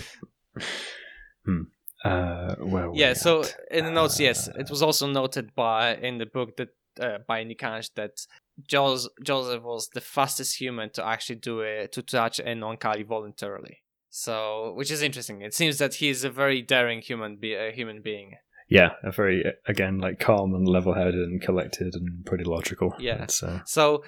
Hmm. Uh, well, yeah. So in the notes, uh, yes, it was also noted by in the book that uh, by Nikanj that Joseph was the fastest human to actually do it to touch an Oankali voluntarily. So, which is interesting. It seems that he is a very daring human, be a human being yeah, a very again like calm and level-headed and collected and pretty logical. Yeah. Uh, so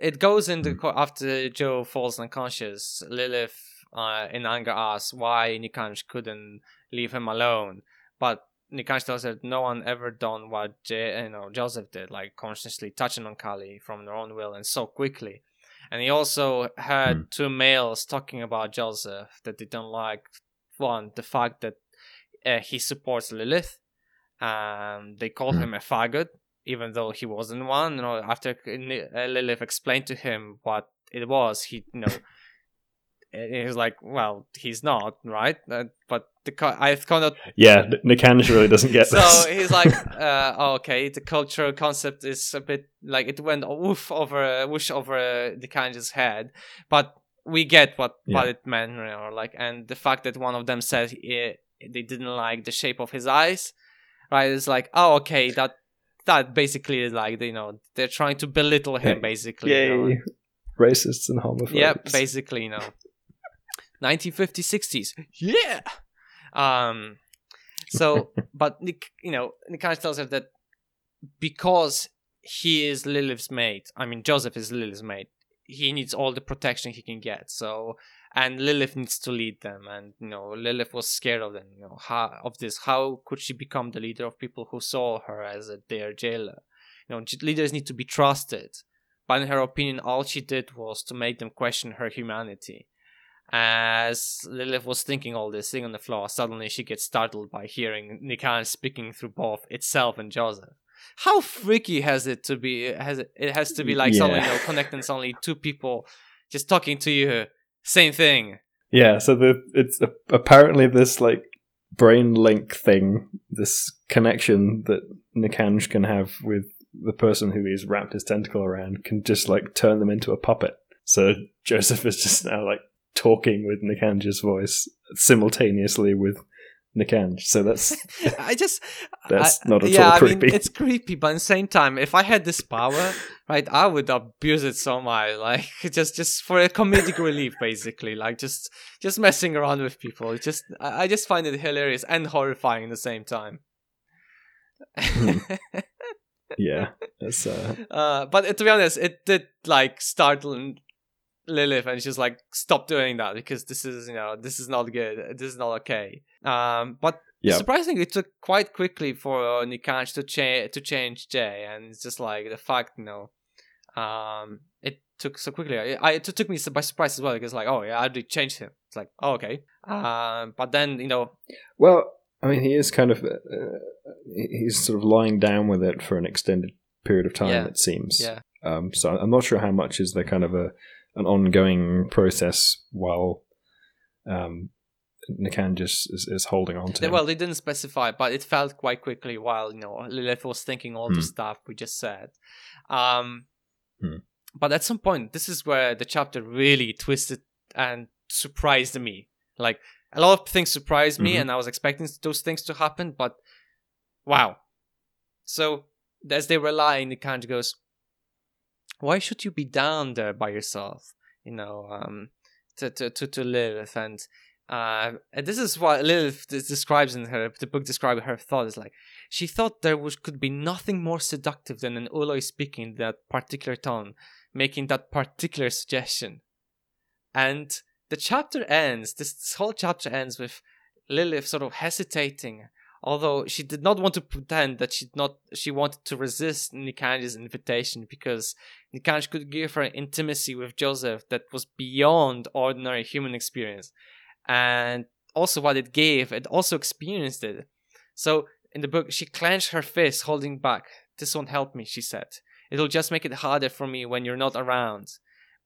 it goes into mm. after Joe falls unconscious. Lilith, uh, in anger, asks why Nikanj couldn't leave him alone, but Nikanj tells her no one ever done what J- you know Joseph did, like consciously touching Oankali from their own will and so quickly. and he also heard Hmm. two males talking about Joseph that they don't like. One, the fact that uh, he supports Lilith, and they called Hmm. him a faggot, even though he wasn't one. You know, after uh, Lilith explained to him what it was, he you know. He was like, "Well, he's not, right?" Uh, but the co- I kind of Yeah, N- Nikanj really doesn't get so *laughs* this. So he's like, *laughs* uh, oh, okay, the cultural concept is a bit like it went woof over, whoosh over uh, head, but we get what what it meant, you know, like, and the fact that one of them said he, they didn't like the shape of his eyes, right? It's like, oh, okay, that that basically is like, you know, they're trying to belittle him, Yeah. basically. you know, racists and homophobes. Yep, basically, you know. 1950s, 60s. Yeah. Um so *laughs* but Nick, you know, Nikanj tells her that because he is Lilith's mate, I mean Joseph is Lilith's mate, he needs all the protection he can get. So and Lilith needs to lead them and you know, Lilith was scared of them, you know, how of this. How could she become the leader of people who saw her as a their jailer? You know, leaders need to be trusted. But in her opinion, all she did was to make them question her humanity. As Lilith was thinking all this, thing on the floor, suddenly she gets startled by hearing Nikanj speaking through both itself and Joseph. How freaky has it to be? Has it? It has to be like suddenly, you know, connecting suddenly two people just talking to you, same thing. Yeah, so the it's a, apparently this like brain link thing, this connection that Nikanj can have with the person who he's wrapped his tentacle around can just like turn them into a puppet. So Joseph is just now like talking with Nikanj's voice simultaneously with Nikanj. So that's *laughs* I just *laughs* That's I- not at yeah, all I mean, creepy. it's creepy, but at the same time, if I had this power, right, I would abuse it so much, *laughs* like just just for a comedic relief, basically, like just just messing around with people. It just I I just find it hilarious and horrifying at the same time. Hmm. yeah, that's uh, uh, but to be honest, it did like startle Lilith, and she's like, "Stop doing that because this is you know this is not good. This is not okay." Um, but yeah. surprisingly, it took quite quickly for uh, Nikanj to change to change Jay, and it's just like the fact, you know, um, it took so quickly. I, I it took me by surprise as well because like, oh yeah, I did change him. It's like, oh okay. Um, but then you know, Well, I mean, he is kind of uh, he's sort of lying down with it for an extended period of time. Yeah. It seems. yeah, Um, so I'm not sure how much is the kind of a an ongoing process while um, Nikanj just is, is holding on to. Him. well, they didn't specify, but it felt quite quickly while you know Lilith was thinking all the Hmm. stuff we just said. Um, Hmm. but at some point, this is where the chapter really twisted and surprised me. Like a lot of things surprised me, Mhm. and I was expecting those things to happen, but wow. So as they were lying, the goes, "Why should you be down there by yourself?" You know, um, to to to, to Lilith, and uh, this is what Lilith describes in her the book describes her thought is like she thought there was could be nothing more seductive than an ooloi speaking that particular tone, making that particular suggestion, and the chapter ends. This, this whole chapter ends with Lilith sort of hesitating, although she did not want to pretend that she not she wanted to resist Nikanj's invitation because Nikanj could give her intimacy with Joseph that was beyond ordinary human experience, and also what it gave, it also experienced it. So in the book, she clenched her fist, holding back. This won't help me, she said. It'll just make it harder for me when you're not around.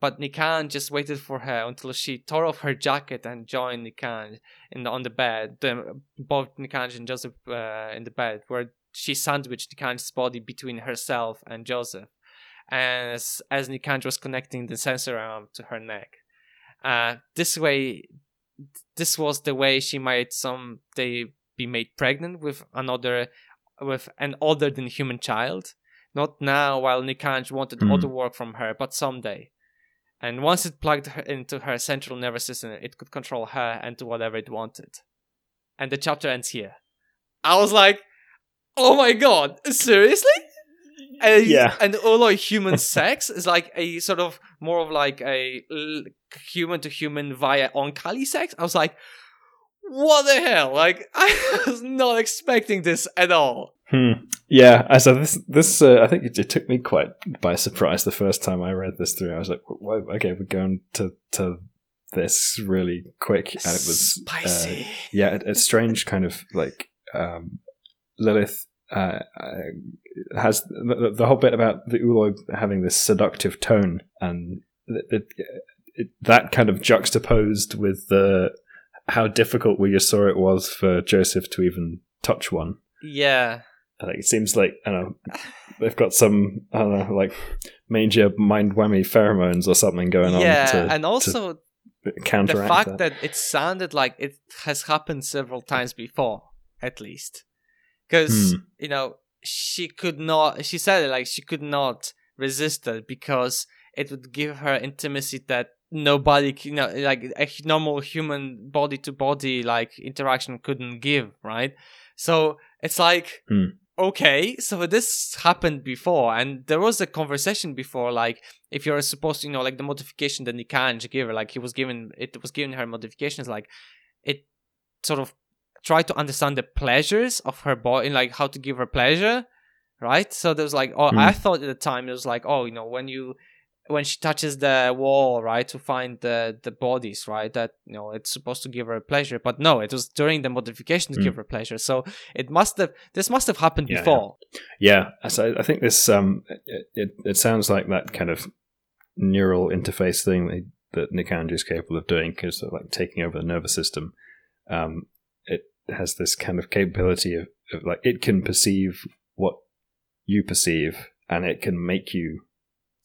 But Nikanj just waited for her until she tore off her jacket and joined Nikanj in the, on the bed. The, both Nikanj and Joseph uh, in the bed, where she sandwiched Nikanj's body between herself and Joseph, as as Nikanj was connecting the sensor arm to her neck. Uh, this way, this was the way she might someday be made pregnant with another, with an other than human child. Not now, while Nikanj wanted Hmm. other work from her, but someday. And once it plugged her into her central nervous system, it could control her and do whatever it wanted. And the chapter ends here. I was like, oh my god, seriously? And, Yeah. And all human sex is like a sort of more of like a human to human via Oankali sex. I was like, what the hell? Like, *laughs* I was not expecting this at all. Hmm. Yeah, I so this this uh, I think it, it, took me quite by surprise the first time I read this through. I was like, okay, we're going to to this really quick, and it was uh, spicy. Uh, yeah, a, a, strange kind of like um, Lilith uh, uh has the, the, whole bit about the ooloi having this seductive tone, and it, it, that kind of juxtaposed with the how difficult we just saw it was for Joseph to even touch one. Yeah, like, it seems like I don't know they've got some I don't know like major mind whammy pheromones or something going on. Yeah, and also counteract the fact that. that it sounded like it has happened several times before, at least, because hmm. you know she could not. She said it like she could not resist it because it would give her intimacy that nobody you know like a normal human body to body like interaction couldn't give right so it's like hmm okay, so this happened before, and there was a conversation before, like if you're supposed to, you know, like the modification that Nikanj gave her, like he was given, it was giving her modifications, like it sort of tried to understand the pleasures of her body, like how to give her pleasure, right? So there was like, oh. I thought at the time it was like, oh, you know, when you when she touches the wall, right, to find the the bodies, right, that you know it's supposed to give her pleasure, but no, it was during the modification to mm. give her pleasure. So it must have this must have happened yeah, before. Yeah, yeah. so I think this um it, it, it sounds like that kind of neural interface thing that, that Nikanj is capable of doing because like taking over the nervous system. Um, it has this kind of capability of, of like it can perceive what you perceive and it can make you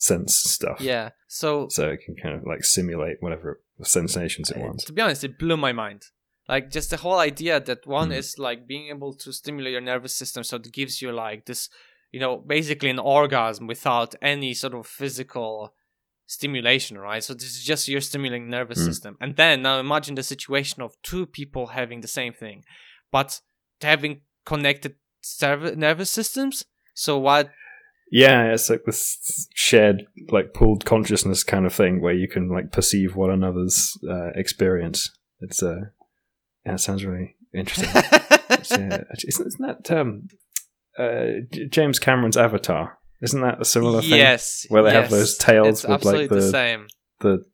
sense stuff. Yeah. So so it can kind of like simulate whatever sensations it wants. To be honest, it blew my mind. Like just the whole idea that one mm. is like being able to stimulate your nervous system, so it gives you like this, you know, basically an orgasm without any sort of physical stimulation, right? So this is just your stimulating nervous mm. system. And then now imagine the situation of two people having the same thing, but having connected nervous systems. So what yeah, it's like this shared, like pooled consciousness kind of thing where you can like perceive one another's uh, experience. It's uh, yeah, it sounds really interesting. *laughs* isn't, isn't that um, uh, James Cameron's Avatar? Isn't that a similar thing? Yes, where they yes. have those tails it's with like the, the same, the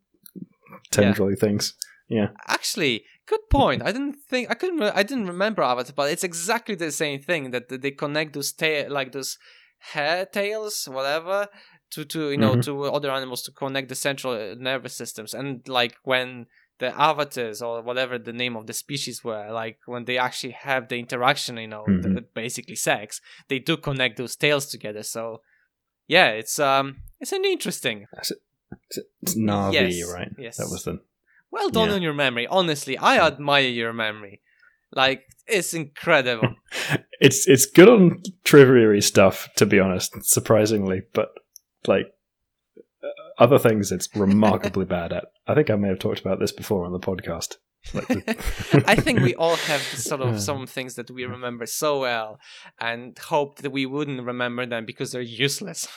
tendrily yeah. things. Yeah, actually, good point. I didn't think I couldn't. Re- I didn't remember Avatar, but it's exactly the same thing that they connect those tail like those hair tails, whatever, to to you know mm-hmm. to other animals to connect the central uh, nervous systems. And like when the avatars or whatever the name of the species were, like when they actually have the interaction, you know, mm-hmm. the, basically sex, they do connect those tails together. So yeah, it's um, it's an interesting. It's, it's Na'vi, yes, right? Yes, that was the. Well done yeah. on your memory. Honestly, I admire your memory. Like it's incredible. *laughs* it's it's good on trivia stuff, to be honest. Surprisingly, but like uh, other things, it's remarkably *laughs* bad at. I think I may have talked about this before on the podcast. Like the *laughs* I think we all have sort of some things that we remember so well, and hope that we wouldn't remember them because they're useless.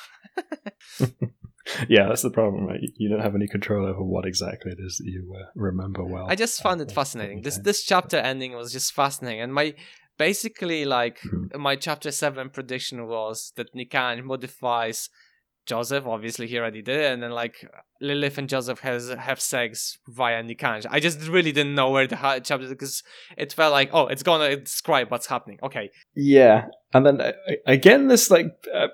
Yeah, that's the problem, right? You don't have any control over what exactly it is that you uh, remember well. I just found it fascinating. This this chapter ending was just fascinating, and my basically like mm-hmm. my chapter seven prediction was that Nikanj modifies Joseph. Obviously, he already did, it, and then like Lilith and Joseph has have sex via Nikanj. I just really didn't know where the chapter because it felt like oh, it's gonna describe what's happening. Okay. Yeah, and then uh, again, this like uh,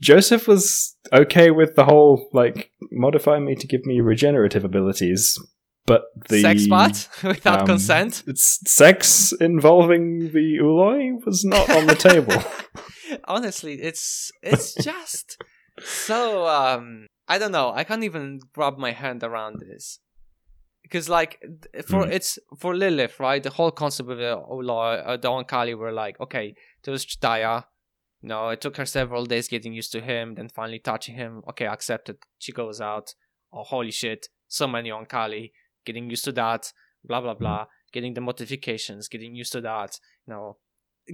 Joseph was okay with the whole like modify me to give me regenerative abilities, but the sex part *laughs* without um, consent. It's sex involving the ooloi was not on the table. *laughs* Honestly, it's it's *laughs* just so um I don't know. I can't even wrap my hand around this because like for mm. it's for Lilith, right? The whole concept of the Ooloi, uh, the Oankali were like, okay, there was Jdahya, no, it took her several days getting used to him, then finally touching him. Okay, accepted. She goes out. Oh, holy shit. So many Oankali. Getting used to that. Blah, blah, blah. Getting the modifications. Getting used to that. You know,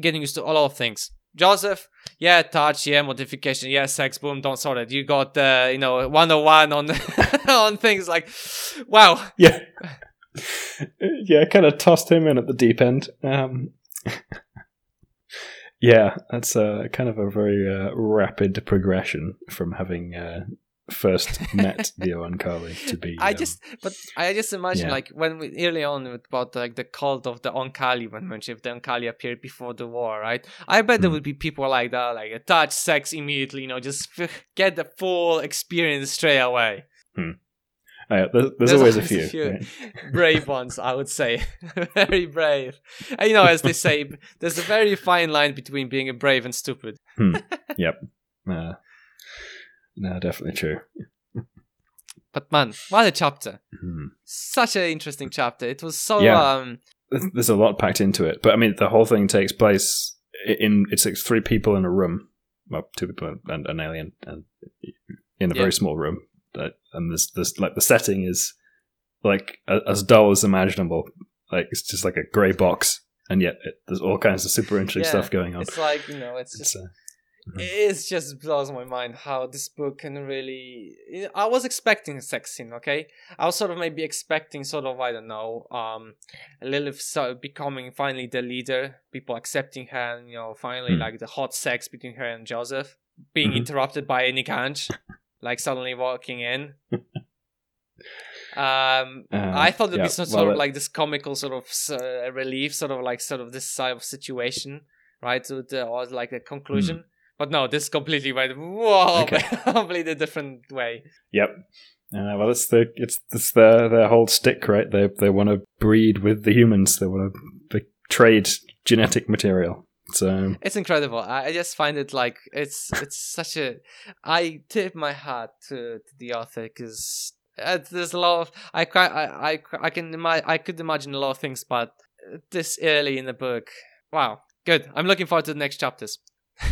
getting used to a lot of things. Joseph, yeah, touch, yeah, modification, yeah, sex, boom, don't sort it. You got, uh, you know, 101 on, *laughs* on things like, wow. Yeah. *laughs* yeah, kind of tossed him in at the deep end. Um, *laughs* yeah, that's a kind of a very uh, rapid progression from having uh, first met *laughs* the Oankali to be. I um, just, but I just imagine yeah. like when we early on about like the cult of the Oankali when mentioned if the Oankali appeared before the war, right? I bet there Hmm. would be people like that, like attach sex immediately, you know, just *laughs* get the full experience straight away. Uh, there's, there's, always a few. right? *laughs* brave ones, I would say, *laughs* very brave. And you know, as they say, there's a very fine line between being a brave and stupid. *laughs* Yep. Uh, no, definitely true. But man, what a chapter! Hmm. Such an interesting chapter. It was so Yeah. um There's, there's a lot packed into it, but I mean, the whole thing takes place in it's like three people in a room, well, two people and an alien, and in a Yeah. very small room. But, and this this like the setting is like a, as dull as imaginable. Like it's just like a grey box, and yet it, there's all kinds of super interesting Yeah. stuff going on. it's like, you know, it's just It's, uh, it just blows my mind how this book can really i was expecting a sex scene okay i was sort of maybe expecting sort of i don't know um lilith so becoming finally the leader people accepting her and you know finally Hmm. like the hot sex between her and joseph being Mhm. interrupted by Nikanj, like suddenly walking in *laughs* um uh, I thought it'd yeah, be some well, sort of like this comical sort of uh, relief, sort of like sort of this side of situation, right? To the or like a conclusion. But no, this completely went whoa. *laughs* Okay. completely different way. Yep. Uh, well, it's the it's it's their their whole stick, right? They they want to breed with the humans. They want to they trade genetic material. So It's incredible. I, just find it like it's it's such a. I tip my hat to, to the author because uh, there's a lot of I ca- I I, I can ima- I could imagine a lot of things, but this early in the book, wow, good. I'm looking forward to the next chapters. *laughs*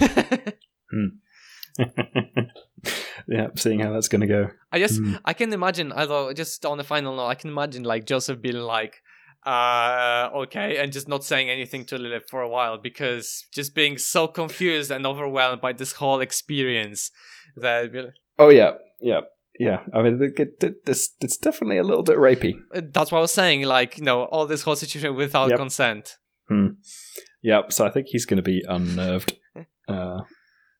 *laughs* yeah, seeing how that's going to go. I just Hmm. I can imagine although just on the final note, I can imagine like Joseph being like uh okay and just not saying anything to Lilith for a while because just being so confused and overwhelmed by this whole experience that it'd be like- Oh yeah, yeah, yeah. I mean, it, it, it- it's it's definitely a little bit rapey. uh, that's what I was saying like you know all this whole situation without Yep. consent Yeah, so I think he's going to be unnerved *laughs* uh,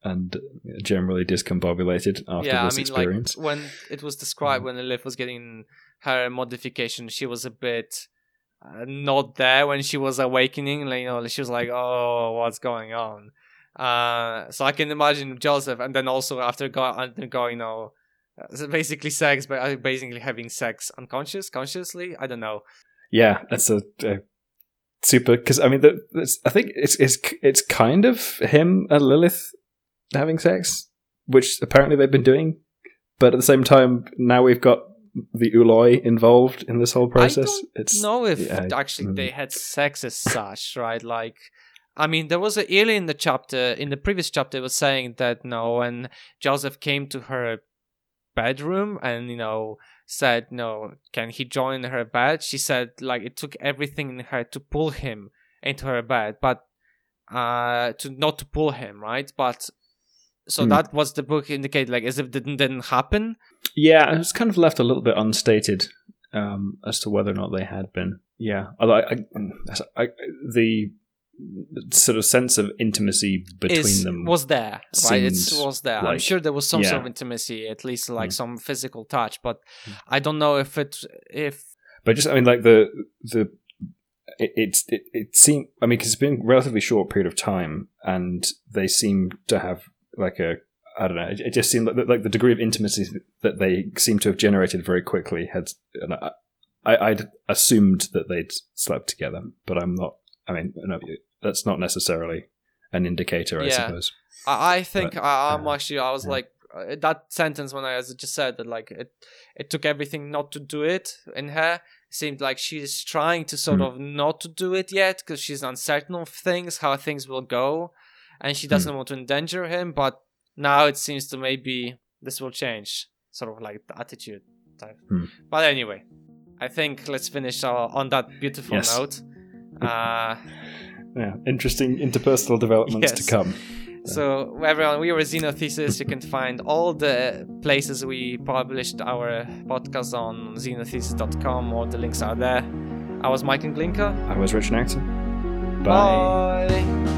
and generally discombobulated after yeah I this mean experience. like when it was described when Lilith was getting her modification she was a bit not there when she was awakening like you know she was like oh what's going on? Uh so i can imagine joseph and then also after go- undergoing you know basically sex but uh, basically having sex unconscious consciously i don't know. Yeah, that's a, a super because I mean, the, I think it's it's it's kind of him and Lilith having sex, which apparently they've been doing, but at the same time, now we've got the ooloi involved in this whole process. I don't it's know if yeah, actually mm. they had sex as such, right? Like, I mean, there was a early in the chapter, in the previous chapter, it was saying that no, when Joseph came to her bedroom and you know said no, can he join her bed? She said like it took everything in her to pull him into her bed, but uh, to not to pull him, right? But so Hmm. that was the book indicate like as if it didn't didn't happen. yeah, it's kind of left a little bit unstated um, as to whether or not they had been. Yeah, although I, I, I, the sort of sense of intimacy between is, them was there, right? It was there. I'm sure there was some sort of intimacy, at least like Mm. some physical touch, but Mm. I don't know if it if But just, I mean, like the the it it's it, it seemed. I mean, because it's been a relatively short period of time, and they seem to have like a. I don't know. It, just seemed like, like the degree of intimacy that they seem to have generated very quickly had. I, I, I'd assumed that they'd slept together, but I'm not. I mean, no, that's not necessarily an indicator, I Yeah. suppose. I, I think But, I, I'm uh, actually I was yeah. like uh, that sentence when I as I just said that like it it took everything not to do it in her. It seemed like she's trying to sort Mm. of not to do it yet because she's uncertain of things, how things will go, and she Hmm. doesn't want to endanger him. But now it seems to maybe this will change, sort of like the attitude type. Hmm. But anyway, I think let's finish uh, on that beautiful Yes. note. Uh, Yeah, interesting interpersonal developments Yes. to come. *laughs* So everyone, we were Xenothesis. You can find all the places we published our podcast on xenothesis.com. All the links are there. I was Mike and Glinka. I was Richard Acton. Bye.